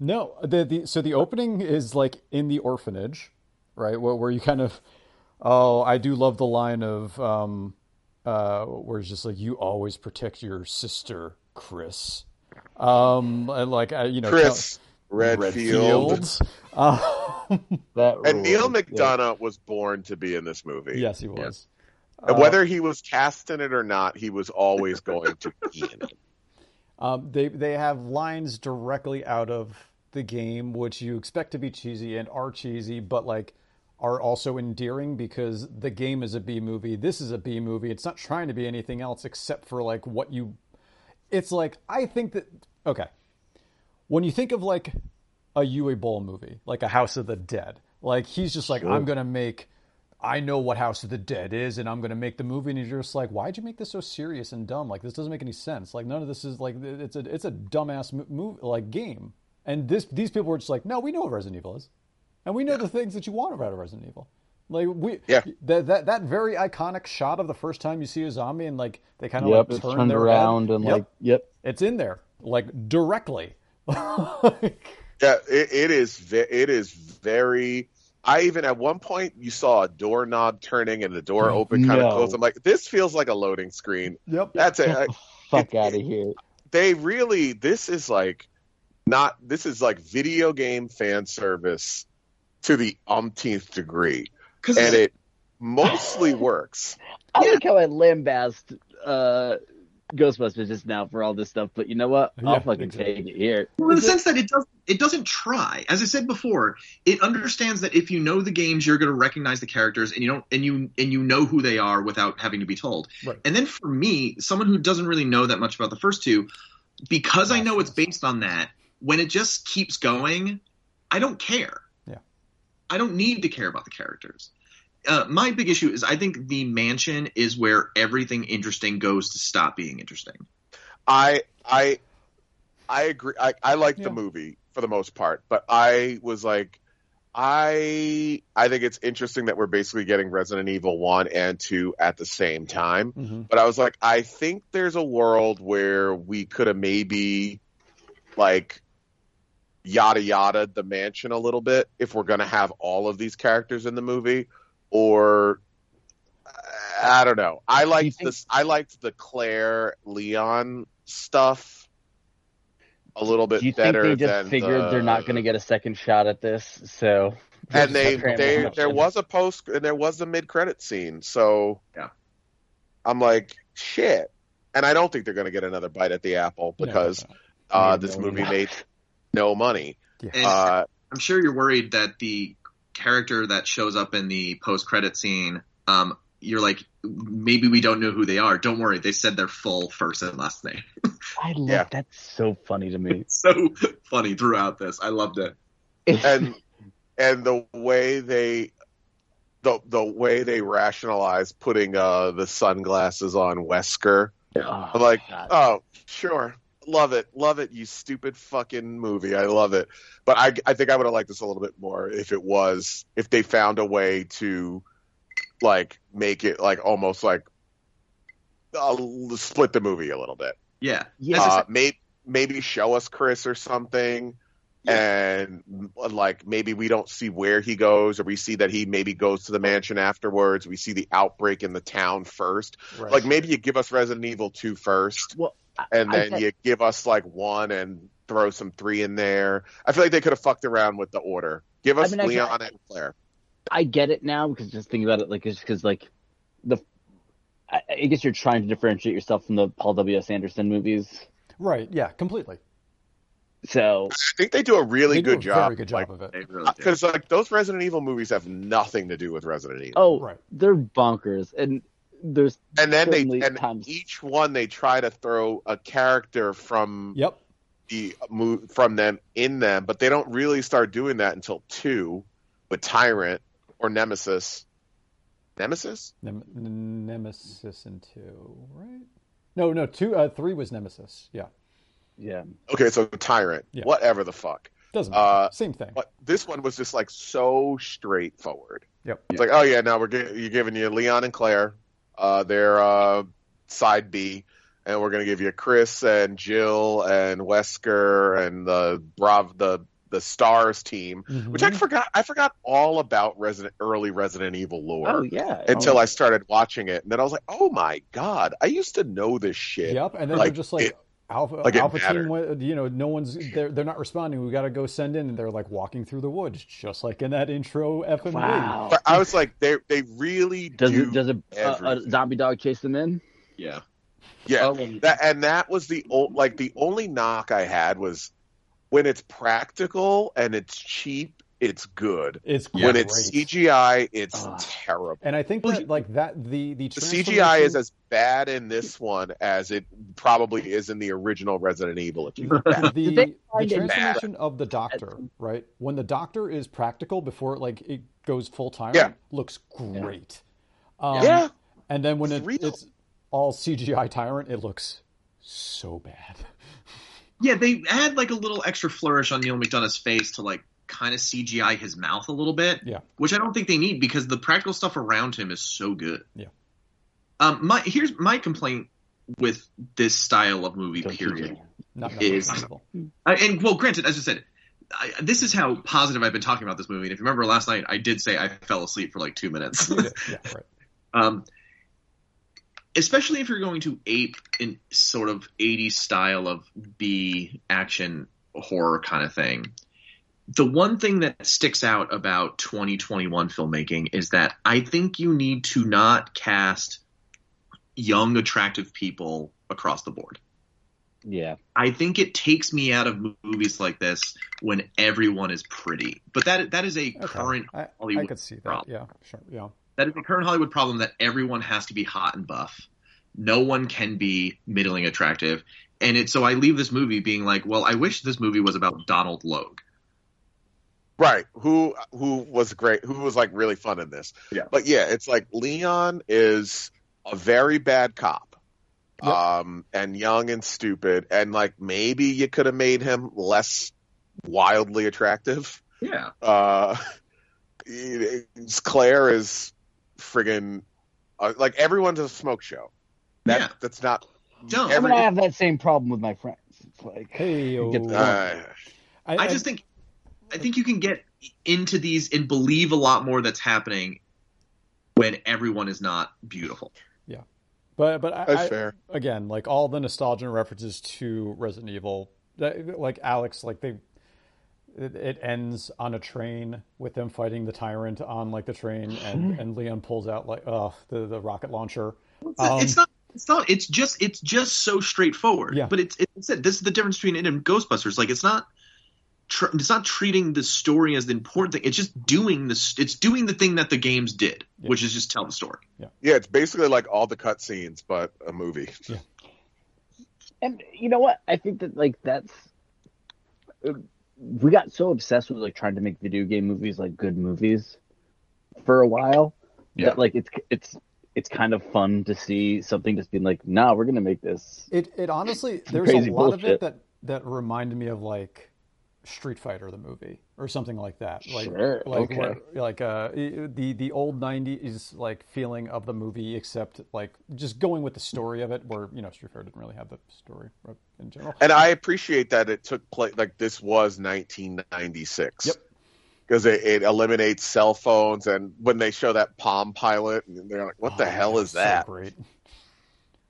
Speaker 4: No, the the so the opening is like in the orphanage, right? Where, where you kind of, oh, I do love the line of, um, uh, where it's just like you always protect your sister, Chris, um, and like uh, you know,
Speaker 6: Chris Redfield.
Speaker 4: Redfields. Um, <laughs>
Speaker 5: That
Speaker 6: And Neil
Speaker 5: ruled. Yeah.
Speaker 6: McDonough was born to be in this movie.
Speaker 4: yes, he was.
Speaker 6: And
Speaker 4: Uh,
Speaker 6: Whether he was cast in it or not, he was always going to be in it. <laughs>
Speaker 4: Um, they they have lines directly out of the game, which you expect to be cheesy and are cheesy, but like are also endearing because the game is a B movie. This is a B movie. It's not trying to be anything else except for like what you. It's like I think that okay, when you think of like a Uwe Boll movie, like a House of the Dead, like he's just like I'm gonna make. I know what House of the Dead is, and I'm going to make the movie. And you're just like, why'd you make this so serious and dumb? Like this doesn't make any sense. Like none of this is like it's a it's a dumbass mo- move like game. And this these people were just like, no, we know what Resident Evil is, and we know the things that you want out of Resident Evil. Like we
Speaker 6: Yeah.
Speaker 4: that that that very iconic shot of the first time you see a zombie and like they kind of
Speaker 5: Yep,
Speaker 4: like turn their
Speaker 5: around
Speaker 4: head.
Speaker 5: and
Speaker 4: Yep,
Speaker 5: like, yep.
Speaker 4: it's in there like directly. Like, <laughs>
Speaker 6: Yeah, it, it is. ve- It is very. I even at one point you saw a doorknob turning and the door <laughs> open kind
Speaker 5: No.
Speaker 6: of closed. I'm like, this feels like a loading screen.
Speaker 4: yep.
Speaker 6: That's it. <laughs> I-
Speaker 5: Fuck out of here.
Speaker 6: they really. This is like not. This is like video game fan service to the umpteenth degree, and it mostly works. <laughs>
Speaker 5: I like how I lambast uh, Ghostbusters just now for all this stuff, but you know what? I'll
Speaker 4: Yeah,
Speaker 5: fucking
Speaker 4: exactly.
Speaker 5: take it here.
Speaker 3: Well, in the sense that it does it doesn't try. As I said before, it understands that if you know the games, you're going to recognize the characters, and you don't, and you and you know who they are without having to be told.
Speaker 4: Right.
Speaker 3: And then for me, someone who doesn't really know that much about the first two, because I know it's based on that, when it just keeps going, I don't care.
Speaker 4: Yeah.
Speaker 3: I don't need to care about the characters. Uh, my big issue is I think the mansion is where everything interesting goes to stop being interesting.
Speaker 6: I I I agree. I, I like
Speaker 4: Yeah.
Speaker 6: the movie for the most part, but I was like, I I think it's interesting that we're basically getting Resident Evil one and two at the same time.
Speaker 4: Mhm.
Speaker 6: But I was like, I think there's a world where we could have maybe like yada yada the mansion a little bit if we're gonna have all of these characters in the movie, or I don't know. I liked
Speaker 5: think-
Speaker 6: this. I liked the Claire Leon stuff a little bit
Speaker 5: Do you think they just figured
Speaker 6: the-
Speaker 5: they're not going to get a second shot at this? So
Speaker 6: and they, they there was a post and there was a mid credit scene so
Speaker 3: Yeah.
Speaker 6: i'm like shit and i don't think they're going to get another bite at the apple
Speaker 4: No,
Speaker 6: because
Speaker 4: definitely.
Speaker 6: uh, this
Speaker 5: million
Speaker 6: movie made
Speaker 5: dollars.
Speaker 6: No money
Speaker 4: Yeah.
Speaker 6: Uh,
Speaker 3: I'm sure you're worried that the character that shows up in the post credit scene, um, you're like, maybe we don't know who they are. Don't worry, they said their full first and last name. <laughs>
Speaker 5: I love
Speaker 6: Yeah.
Speaker 5: that's so funny to me.
Speaker 3: so funny throughout this. I loved it.
Speaker 6: and <laughs> and the way they the the way they rationalize putting uh the sunglasses on wesker
Speaker 5: Oh,
Speaker 6: i'm like
Speaker 5: God.
Speaker 6: oh sure love it. Love it you stupid fucking movie. I love it. But i i think i would have liked this a little bit more if it was if they found a way to like make it like almost like uh, split the movie a little bit.
Speaker 3: Yeah.
Speaker 5: Yeah.
Speaker 6: Uh, maybe maybe show us Chris or something, and like maybe we don't see where he goes, or we see that he maybe goes to the mansion afterwards. We see the outbreak in the town first.
Speaker 4: Right.
Speaker 6: Like maybe you give us Resident Evil 2 first,
Speaker 5: well,
Speaker 6: and
Speaker 5: I
Speaker 6: then
Speaker 5: get-
Speaker 6: you give us like one and throw some three in there. I feel like they could have fucked around with the order. Give
Speaker 5: I
Speaker 6: us
Speaker 5: mean, I
Speaker 6: Leon
Speaker 5: get-
Speaker 6: and Claire.
Speaker 5: I get it now because just thinking about it, like, it's because like the, I, I guess you're trying to differentiate yourself from the Paul W S Anderson movies.
Speaker 4: right. Yeah. Completely.
Speaker 5: So
Speaker 6: I think they do a really
Speaker 4: They do
Speaker 6: good
Speaker 4: a
Speaker 6: job.
Speaker 4: Very good job of it.
Speaker 3: They really.
Speaker 6: Because like those Resident Evil movies have nothing to do with Resident Evil.
Speaker 5: oh,
Speaker 4: Right.
Speaker 5: they're bonkers, and there's
Speaker 6: and then they and
Speaker 5: times-
Speaker 6: each one they try to throw a character from
Speaker 4: Yep.
Speaker 6: the mo- from them in them, but they don't really start doing that until two with Tyrant or Nemesis. Nemesis?
Speaker 4: Nem- Nemesis and two, right? No, no, two, uh, three was Nemesis. Yeah,
Speaker 5: yeah.
Speaker 6: Okay, so Tyrant.
Speaker 4: Yeah.
Speaker 6: Whatever the fuck.
Speaker 4: doesn't matter.
Speaker 6: Uh,
Speaker 4: Same thing.
Speaker 6: But this one was just like so straightforward.
Speaker 4: Yep.
Speaker 6: It's like, oh yeah, now we're gi- you're giving you Leon and Claire, uh, their uh, side B, and we're gonna give you Chris and Jill and Wesker and the Brav the the Stars team, which I forgot. I forgot all about Resident early Resident Evil lore
Speaker 5: Oh yeah.
Speaker 6: until
Speaker 5: Oh,
Speaker 6: I started watching it, and then I was like, oh my god, I used to know this shit.
Speaker 4: Yep, and then
Speaker 6: Like,
Speaker 4: they're just like
Speaker 6: it-
Speaker 4: Alpha,
Speaker 6: like
Speaker 4: Alpha
Speaker 6: mattered.
Speaker 4: team. You know, no one's they're they're not responding. We got to go send in, and they're like walking through the woods, just like in that intro FMV.
Speaker 5: wow.
Speaker 6: But I was like, they they really
Speaker 5: Does
Speaker 6: do
Speaker 5: it, does a, a, a zombie dog chase them in?
Speaker 3: yeah.
Speaker 6: yeah.
Speaker 5: Oh,
Speaker 6: That and that was the old, like the only knock I had was when it's practical and it's cheap, it's good.
Speaker 4: It's
Speaker 6: when
Speaker 4: great.
Speaker 6: it's CGI, it's
Speaker 5: Ugh.
Speaker 6: terrible.
Speaker 4: and I think that like that the the,
Speaker 6: The CGI is as bad in this one as it probably is in the original Resident Evil. If you look <laughs>
Speaker 4: the, the transformation of the doctor, right? When the doctor is practical before like it goes full time,
Speaker 6: Yeah.
Speaker 4: looks great. Um,
Speaker 6: yeah,
Speaker 4: and then when
Speaker 6: It's
Speaker 4: it, it's all CGI tyrant, it looks so bad. <laughs>
Speaker 3: Yeah, they add like a little extra flourish on Neil McDonough's face to like kind of CGI his mouth a little bit.
Speaker 4: Yeah.
Speaker 3: Which I don't think they need because the practical stuff around him is so good.
Speaker 4: Yeah.
Speaker 3: Um my here's my complaint with this style of movie
Speaker 5: Don't
Speaker 3: period. Is-
Speaker 4: possible.
Speaker 3: Uh, and well, granted, as I said, I, this is how positive I've been talking about this movie. And if you remember last night, I did say I fell asleep for like two minutes. <laughs>
Speaker 4: Yeah, right. <laughs>
Speaker 3: um, especially if you're going to ape in sort of 80s style of B action horror kind of thing. The one thing that sticks out about 2021 filmmaking is that I think you need to not cast young, attractive people across the board.
Speaker 5: Yeah.
Speaker 3: I think it takes me out of movies like this when everyone is pretty. But that that is a
Speaker 4: Okay.
Speaker 3: current
Speaker 4: I, I
Speaker 3: Hollywood
Speaker 4: could see that.
Speaker 3: problem.
Speaker 4: Yeah, sure. Yeah.
Speaker 3: that is a current Hollywood problem that everyone has to be hot and buff. No one can be middling attractive. And it so I leave this movie being like, well, I wish this movie was about Donal Logue.
Speaker 6: Right. Who who was great? Who was like really fun in this?
Speaker 3: Yeah.
Speaker 6: But yeah, it's like Leon is a very bad cop.
Speaker 4: Yep.
Speaker 6: Um and young and stupid and like maybe you could have made him less wildly attractive.
Speaker 3: Yeah.
Speaker 6: Uh it's- Claire is friggin' uh, like everyone's a smoke show. That
Speaker 3: Yeah.
Speaker 6: that's not
Speaker 3: No,
Speaker 5: I'm
Speaker 6: every
Speaker 5: gonna have that same problem with my friends. It's like
Speaker 4: Hey,
Speaker 5: You get the-
Speaker 6: uh,
Speaker 3: I just think I think you can get into these and believe a lot more that's happening when everyone is not beautiful.
Speaker 4: Yeah, but but I,
Speaker 6: that's
Speaker 4: I-
Speaker 6: fair.
Speaker 4: again, like all the nostalgia references to Resident Evil, that, like Alex, like they, it, it ends on a train with them fighting the tyrant on like the train, and <laughs> and Leon pulls out like uh the the rocket launcher. Um,
Speaker 3: it's not. It's not. It's just. It's just so straightforward.
Speaker 4: Yeah.
Speaker 3: But it's. It's it. This is the difference between it and Ghostbusters. Like it's not. Tr- it's not treating the story as the important thing. It's just doing this. It's doing the thing that the games did,
Speaker 4: Yeah.
Speaker 3: which is just tell the story.
Speaker 6: Yeah, yeah. it's basically like all the cutscenes, but a movie.
Speaker 5: And you know what? I think that like that's we got so obsessed with like trying to make video game movies like good movies for a while
Speaker 3: Yeah.
Speaker 5: that like it's it's it's kind of fun to see something just being like, nah, we're gonna make this.
Speaker 4: It it honestly there's a
Speaker 5: crazy
Speaker 4: lot of it that that reminded me of like Street Fighter the movie or something like that. Like
Speaker 5: Sure,
Speaker 4: like
Speaker 5: okay.
Speaker 4: where, like uh the the old 90s like feeling of the movie except like just going with the story of it where you know Street Fighter didn't really have the story in general.
Speaker 6: And I appreciate that it took place like this was 1996.
Speaker 4: Yep.
Speaker 6: Because it, it eliminates cell phones, and when they show that Palm Pilot, and they're like, "What the
Speaker 4: Oh,
Speaker 6: hell
Speaker 4: man,
Speaker 6: is
Speaker 4: so
Speaker 6: that?"
Speaker 4: great.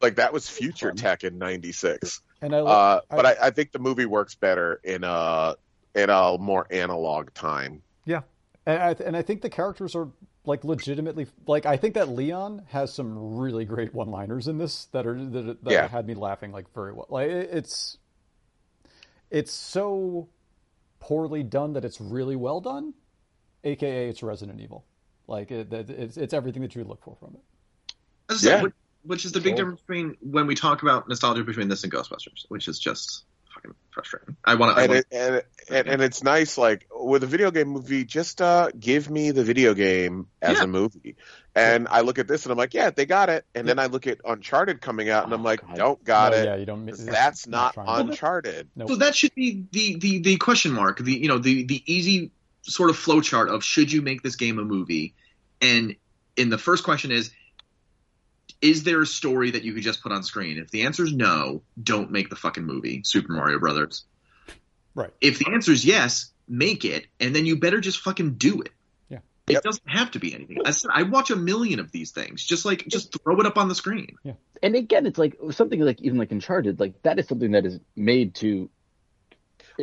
Speaker 6: Like that was future tech in '96.
Speaker 4: And I,
Speaker 6: Uh,
Speaker 4: I-
Speaker 6: but I, I think the movie works better in a in a more analog time.
Speaker 4: Yeah, and I, and I think the characters are like legitimately like I think that Leon has some really great one-liners in this that are that, that
Speaker 6: Yeah.
Speaker 4: had me laughing like very well. Like it's it's so poorly done that it's really well done, aka it's Resident Evil. Like it, it, it's it's everything that you would look for from it.
Speaker 3: As I said,
Speaker 6: Yeah.
Speaker 3: which, which is the big
Speaker 5: Cool.
Speaker 3: difference between when we talk about nostalgia between this and Ghostbusters, which is just fucking frustrating. I want to.
Speaker 6: And it, and, and and it's nice, like with a video game movie, just uh, give me the video game as
Speaker 3: Yeah.
Speaker 6: a movie. And I look at this and I'm like, yeah, they got it. And then I look at Uncharted coming out and I'm
Speaker 5: Oh,
Speaker 6: like,
Speaker 5: God.
Speaker 6: don't got
Speaker 4: No,
Speaker 6: it.
Speaker 4: Yeah, you don't.
Speaker 6: 'Cause
Speaker 4: it's
Speaker 6: That's not
Speaker 4: trying to-
Speaker 6: Uncharted.
Speaker 4: Nope.
Speaker 3: So that should be the, the, the question mark, the you know the the easy sort of flowchart of should you make this game a movie, and in the first question is, is there a story that you could just put on screen? If the answer is no, don't make the fucking movie Super Mario Brothers.
Speaker 4: Right.
Speaker 3: If the answer is yes, make it, and then you better just fucking do it.
Speaker 4: Yeah.
Speaker 3: It
Speaker 6: Yep.
Speaker 3: doesn't have to be anything. I said I watch a million of these things. Just like just throw it up on the screen. Yeah.
Speaker 5: And again, it's like something like even like Uncharted, like that is something that is made to.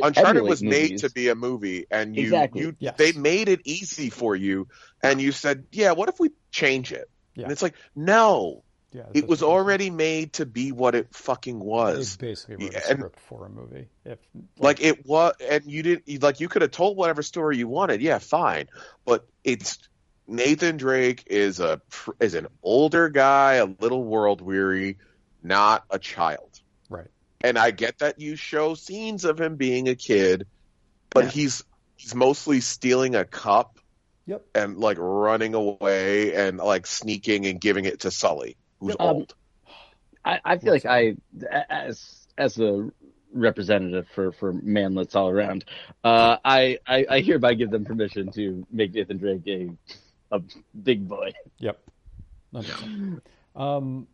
Speaker 6: Uncharted
Speaker 5: emulate
Speaker 6: was made to be a movie, and you,
Speaker 5: Exactly.
Speaker 6: you
Speaker 4: Yes.
Speaker 6: they made it easy for you, and you said, yeah, what if we change it?
Speaker 4: Yeah.
Speaker 6: And it's like, no,
Speaker 4: Yeah,
Speaker 6: it was already made to be what it fucking was.
Speaker 4: basically wrote a
Speaker 6: and-
Speaker 4: script for a movie. If
Speaker 6: Like it was, and you didn't like you could have told whatever story you wanted. Yeah, fine, but it's Nathan Drake is a is an older guy, a little world weary, not a child.
Speaker 4: right.
Speaker 6: And I get that you show scenes of him being a kid, but
Speaker 3: Yeah.
Speaker 6: he's he's mostly stealing a cup
Speaker 4: Yep.
Speaker 6: and like running away and like sneaking and giving it to Sully, who's
Speaker 5: Um,
Speaker 6: old.
Speaker 5: I, I feel like I, as as a representative for for manlets all around, uh, I, I I hereby give them permission to make Nathan Drake a a big boy.
Speaker 4: Yep. Um,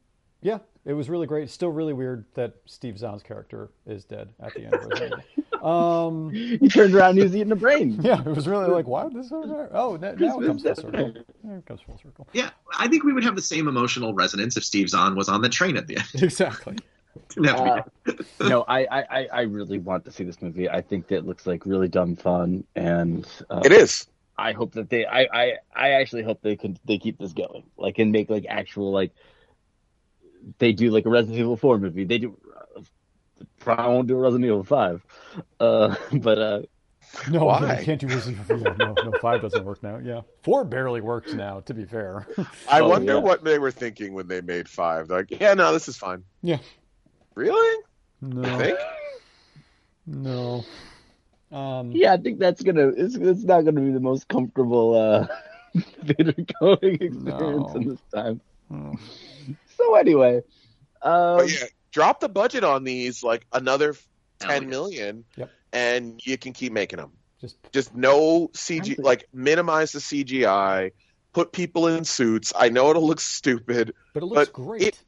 Speaker 4: yeah, it was really great. Still really weird that Steve Zahn's character is dead at the end. <laughs> of Resident Evil. um, <laughs>
Speaker 5: He turned around, and he was eating a brain. <laughs>
Speaker 4: yeah, it was really like, why would this over there? Oh, now, <laughs> now it comes full circle. Now it comes full circle.
Speaker 3: Yeah, I think we would have the same emotional resonance if Steve Zahn was on the train at the end.
Speaker 4: Exactly.
Speaker 3: Didn't have to be
Speaker 5: Uh, no, I, I, I- I really want to see this movie. I think that it looks like really dumb fun, and uh,
Speaker 6: It is.
Speaker 5: I hope that they, I, I, I actually hope they can, they keep this going, like, and make like actual like, they do like a Resident Evil Four movie. They do probably won't do Resident Evil Five. Uh, <laughs> but uh,
Speaker 4: No,
Speaker 6: Why?
Speaker 4: you can't do Resident Evil. Yeah, no, no, five doesn't work now. Yeah, four barely works now. To be fair. <laughs>
Speaker 6: I
Speaker 5: Oh,
Speaker 6: wonder
Speaker 5: yeah.
Speaker 6: what they were thinking when they made five. They're like, yeah, no, this is fine.
Speaker 4: yeah.
Speaker 6: Really?
Speaker 4: No.
Speaker 6: You think?
Speaker 4: No. Um,
Speaker 5: yeah, I think that's gonna. It's, it's not gonna be the most comfortable uh, <laughs> theater going experience
Speaker 4: No.
Speaker 5: in this time.
Speaker 4: mm,
Speaker 5: So anyway, um,
Speaker 6: But yeah, drop the budget on these like another ten million,
Speaker 4: Yep.
Speaker 6: and you can keep making them.
Speaker 4: just
Speaker 6: Just no CG, like minimize the CGI. Put people in suits. I know it'll look stupid,
Speaker 4: but it looks
Speaker 6: But
Speaker 4: great.
Speaker 6: it-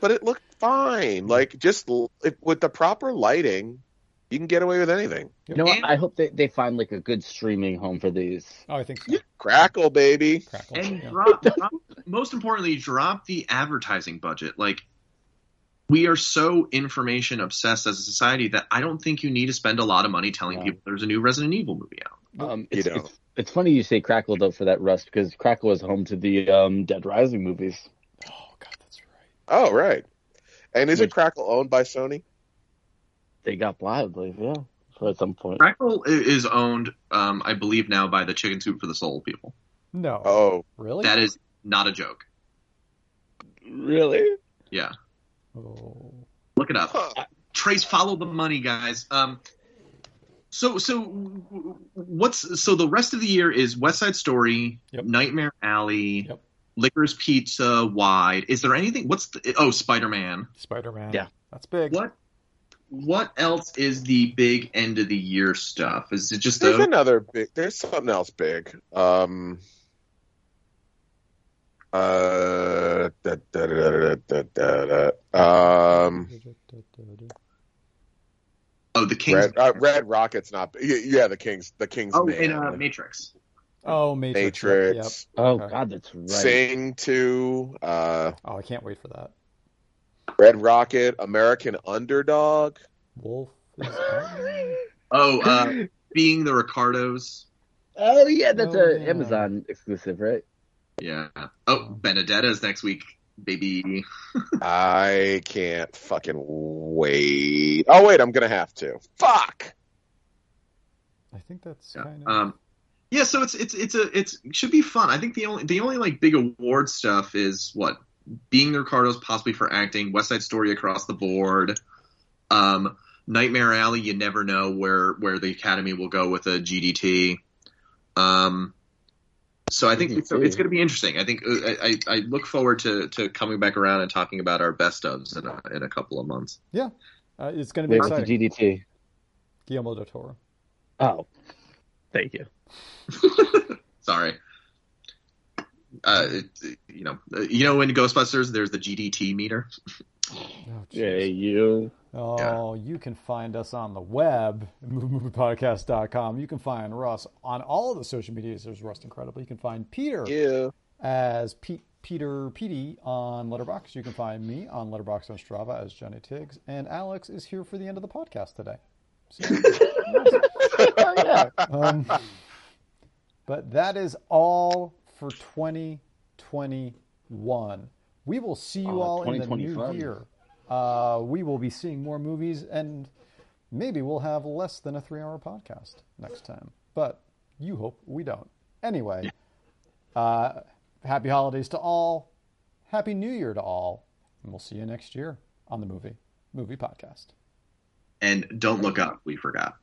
Speaker 6: but it looked fine. Like just l- if, with the proper lighting, you can get away with anything.
Speaker 5: you know what?
Speaker 3: And-
Speaker 5: I hope they, they find like a good streaming home for these.
Speaker 4: oh, I think so.
Speaker 6: Crackle, baby.
Speaker 4: Crackle.
Speaker 3: and
Speaker 4: yeah.
Speaker 3: drop, drop, most importantly, drop the advertising budget. Like we are so information obsessed as a society that I don't think you need to spend a lot of money telling
Speaker 5: Yeah.
Speaker 3: people there's a new Resident Evil movie out.
Speaker 5: Um, it's,
Speaker 6: don't.
Speaker 5: it's it's funny you say Crackle though for that Russ because Crackle is home to the um, Dead Rising movies.
Speaker 4: Oh God, that's right.
Speaker 6: Oh right. And is it
Speaker 5: Which-
Speaker 6: Crackle owned by Sony?
Speaker 5: They got Bly, I believe, yeah, at some point.
Speaker 3: Crackle is owned, um, I believe now by the Chicken Soup for the Soul people.
Speaker 4: No.
Speaker 6: Oh,
Speaker 4: really?
Speaker 3: That is not a joke.
Speaker 5: Really?
Speaker 3: Yeah,
Speaker 4: Oh.
Speaker 3: look it up.
Speaker 6: huh.
Speaker 3: Trace, follow the money, guys. Um, so so what's so the rest of the year is West Side Story,
Speaker 4: Yep.
Speaker 3: Nightmare Alley,
Speaker 4: Yep.
Speaker 3: Licorice Pizza, Wide. Is there anything? What's the, oh Spider Man?
Speaker 4: Spider-Man.
Speaker 5: Yeah.
Speaker 4: That's big.
Speaker 3: What what else is the big end of the year stuff? Is it just
Speaker 6: There's
Speaker 3: those?
Speaker 6: another big. There's something else big. Um. Uh. Da, da, da. Um.
Speaker 3: Oh, the King's.
Speaker 6: Red, uh, Red Rocket's not. Yeah, the King's. The King's
Speaker 3: oh, in uh, Matrix.
Speaker 4: Oh, Matrix.
Speaker 6: Matrix.
Speaker 4: yep.
Speaker 5: Oh. God, that's right.
Speaker 6: Sing to uh,
Speaker 4: Oh, I can't wait for that.
Speaker 6: Red Rocket, American Underdog.
Speaker 4: Wolf.
Speaker 3: Oh, uh, being the Ricardos.
Speaker 5: Oh yeah, that's
Speaker 4: Oh,
Speaker 5: a. Amazon exclusive, right?
Speaker 3: Yeah. Oh, Benedetta's next week, baby. <laughs>
Speaker 6: I can't fucking wait. Oh wait, I'm gonna have to. Fuck.
Speaker 4: I think that's
Speaker 3: Yeah.
Speaker 4: kind of.
Speaker 3: Um, yeah. So it's it's it's a it's it should be fun. I think the only the only like big award stuff is what being the Ricardos possibly for acting, West Side Story across the board, um, Nightmare Alley. You never know where where the Academy will go with a GDT. Um, so I think it's,
Speaker 5: GDT.
Speaker 3: it's going to be interesting. I think uh, I, I, I look forward to, to coming back around and talking about our best ofs in a, in a couple of months.
Speaker 4: Uh, it's going to be
Speaker 5: Wait, what's the
Speaker 4: exciting.
Speaker 5: GDT?
Speaker 4: Guillermo del Toro.
Speaker 5: Oh, thank you. <laughs>
Speaker 3: Sorry. Uh, it, you know, uh, you know, in Ghostbusters, there's the GDT meter. <laughs>
Speaker 4: Oh,
Speaker 5: Yeah, you.
Speaker 4: Oh, you can find us on the web, moviemoviepodcast.com. You can find Russ on all of the social medias. There's Rust Incredible. You can find Peter
Speaker 6: Yeah.
Speaker 4: as Pete, Peter Petey on Letterboxd. You can find me on Letterboxd on Strava as Johnny Tiggs. And Alex is here for the end of the podcast today. So, <laughs>
Speaker 5: Oh, yeah.
Speaker 4: um, but that is all for 2021. We will see you
Speaker 5: Oh,
Speaker 4: all in the new year. Uh, we will be seeing more movies, and maybe we'll have less than a three-hour podcast next time. But you hope we don't. Anyway, uh, happy holidays to all. Happy New Year to all, and we'll see you next year on the movie movie podcast.
Speaker 3: And don't look up. We forgot.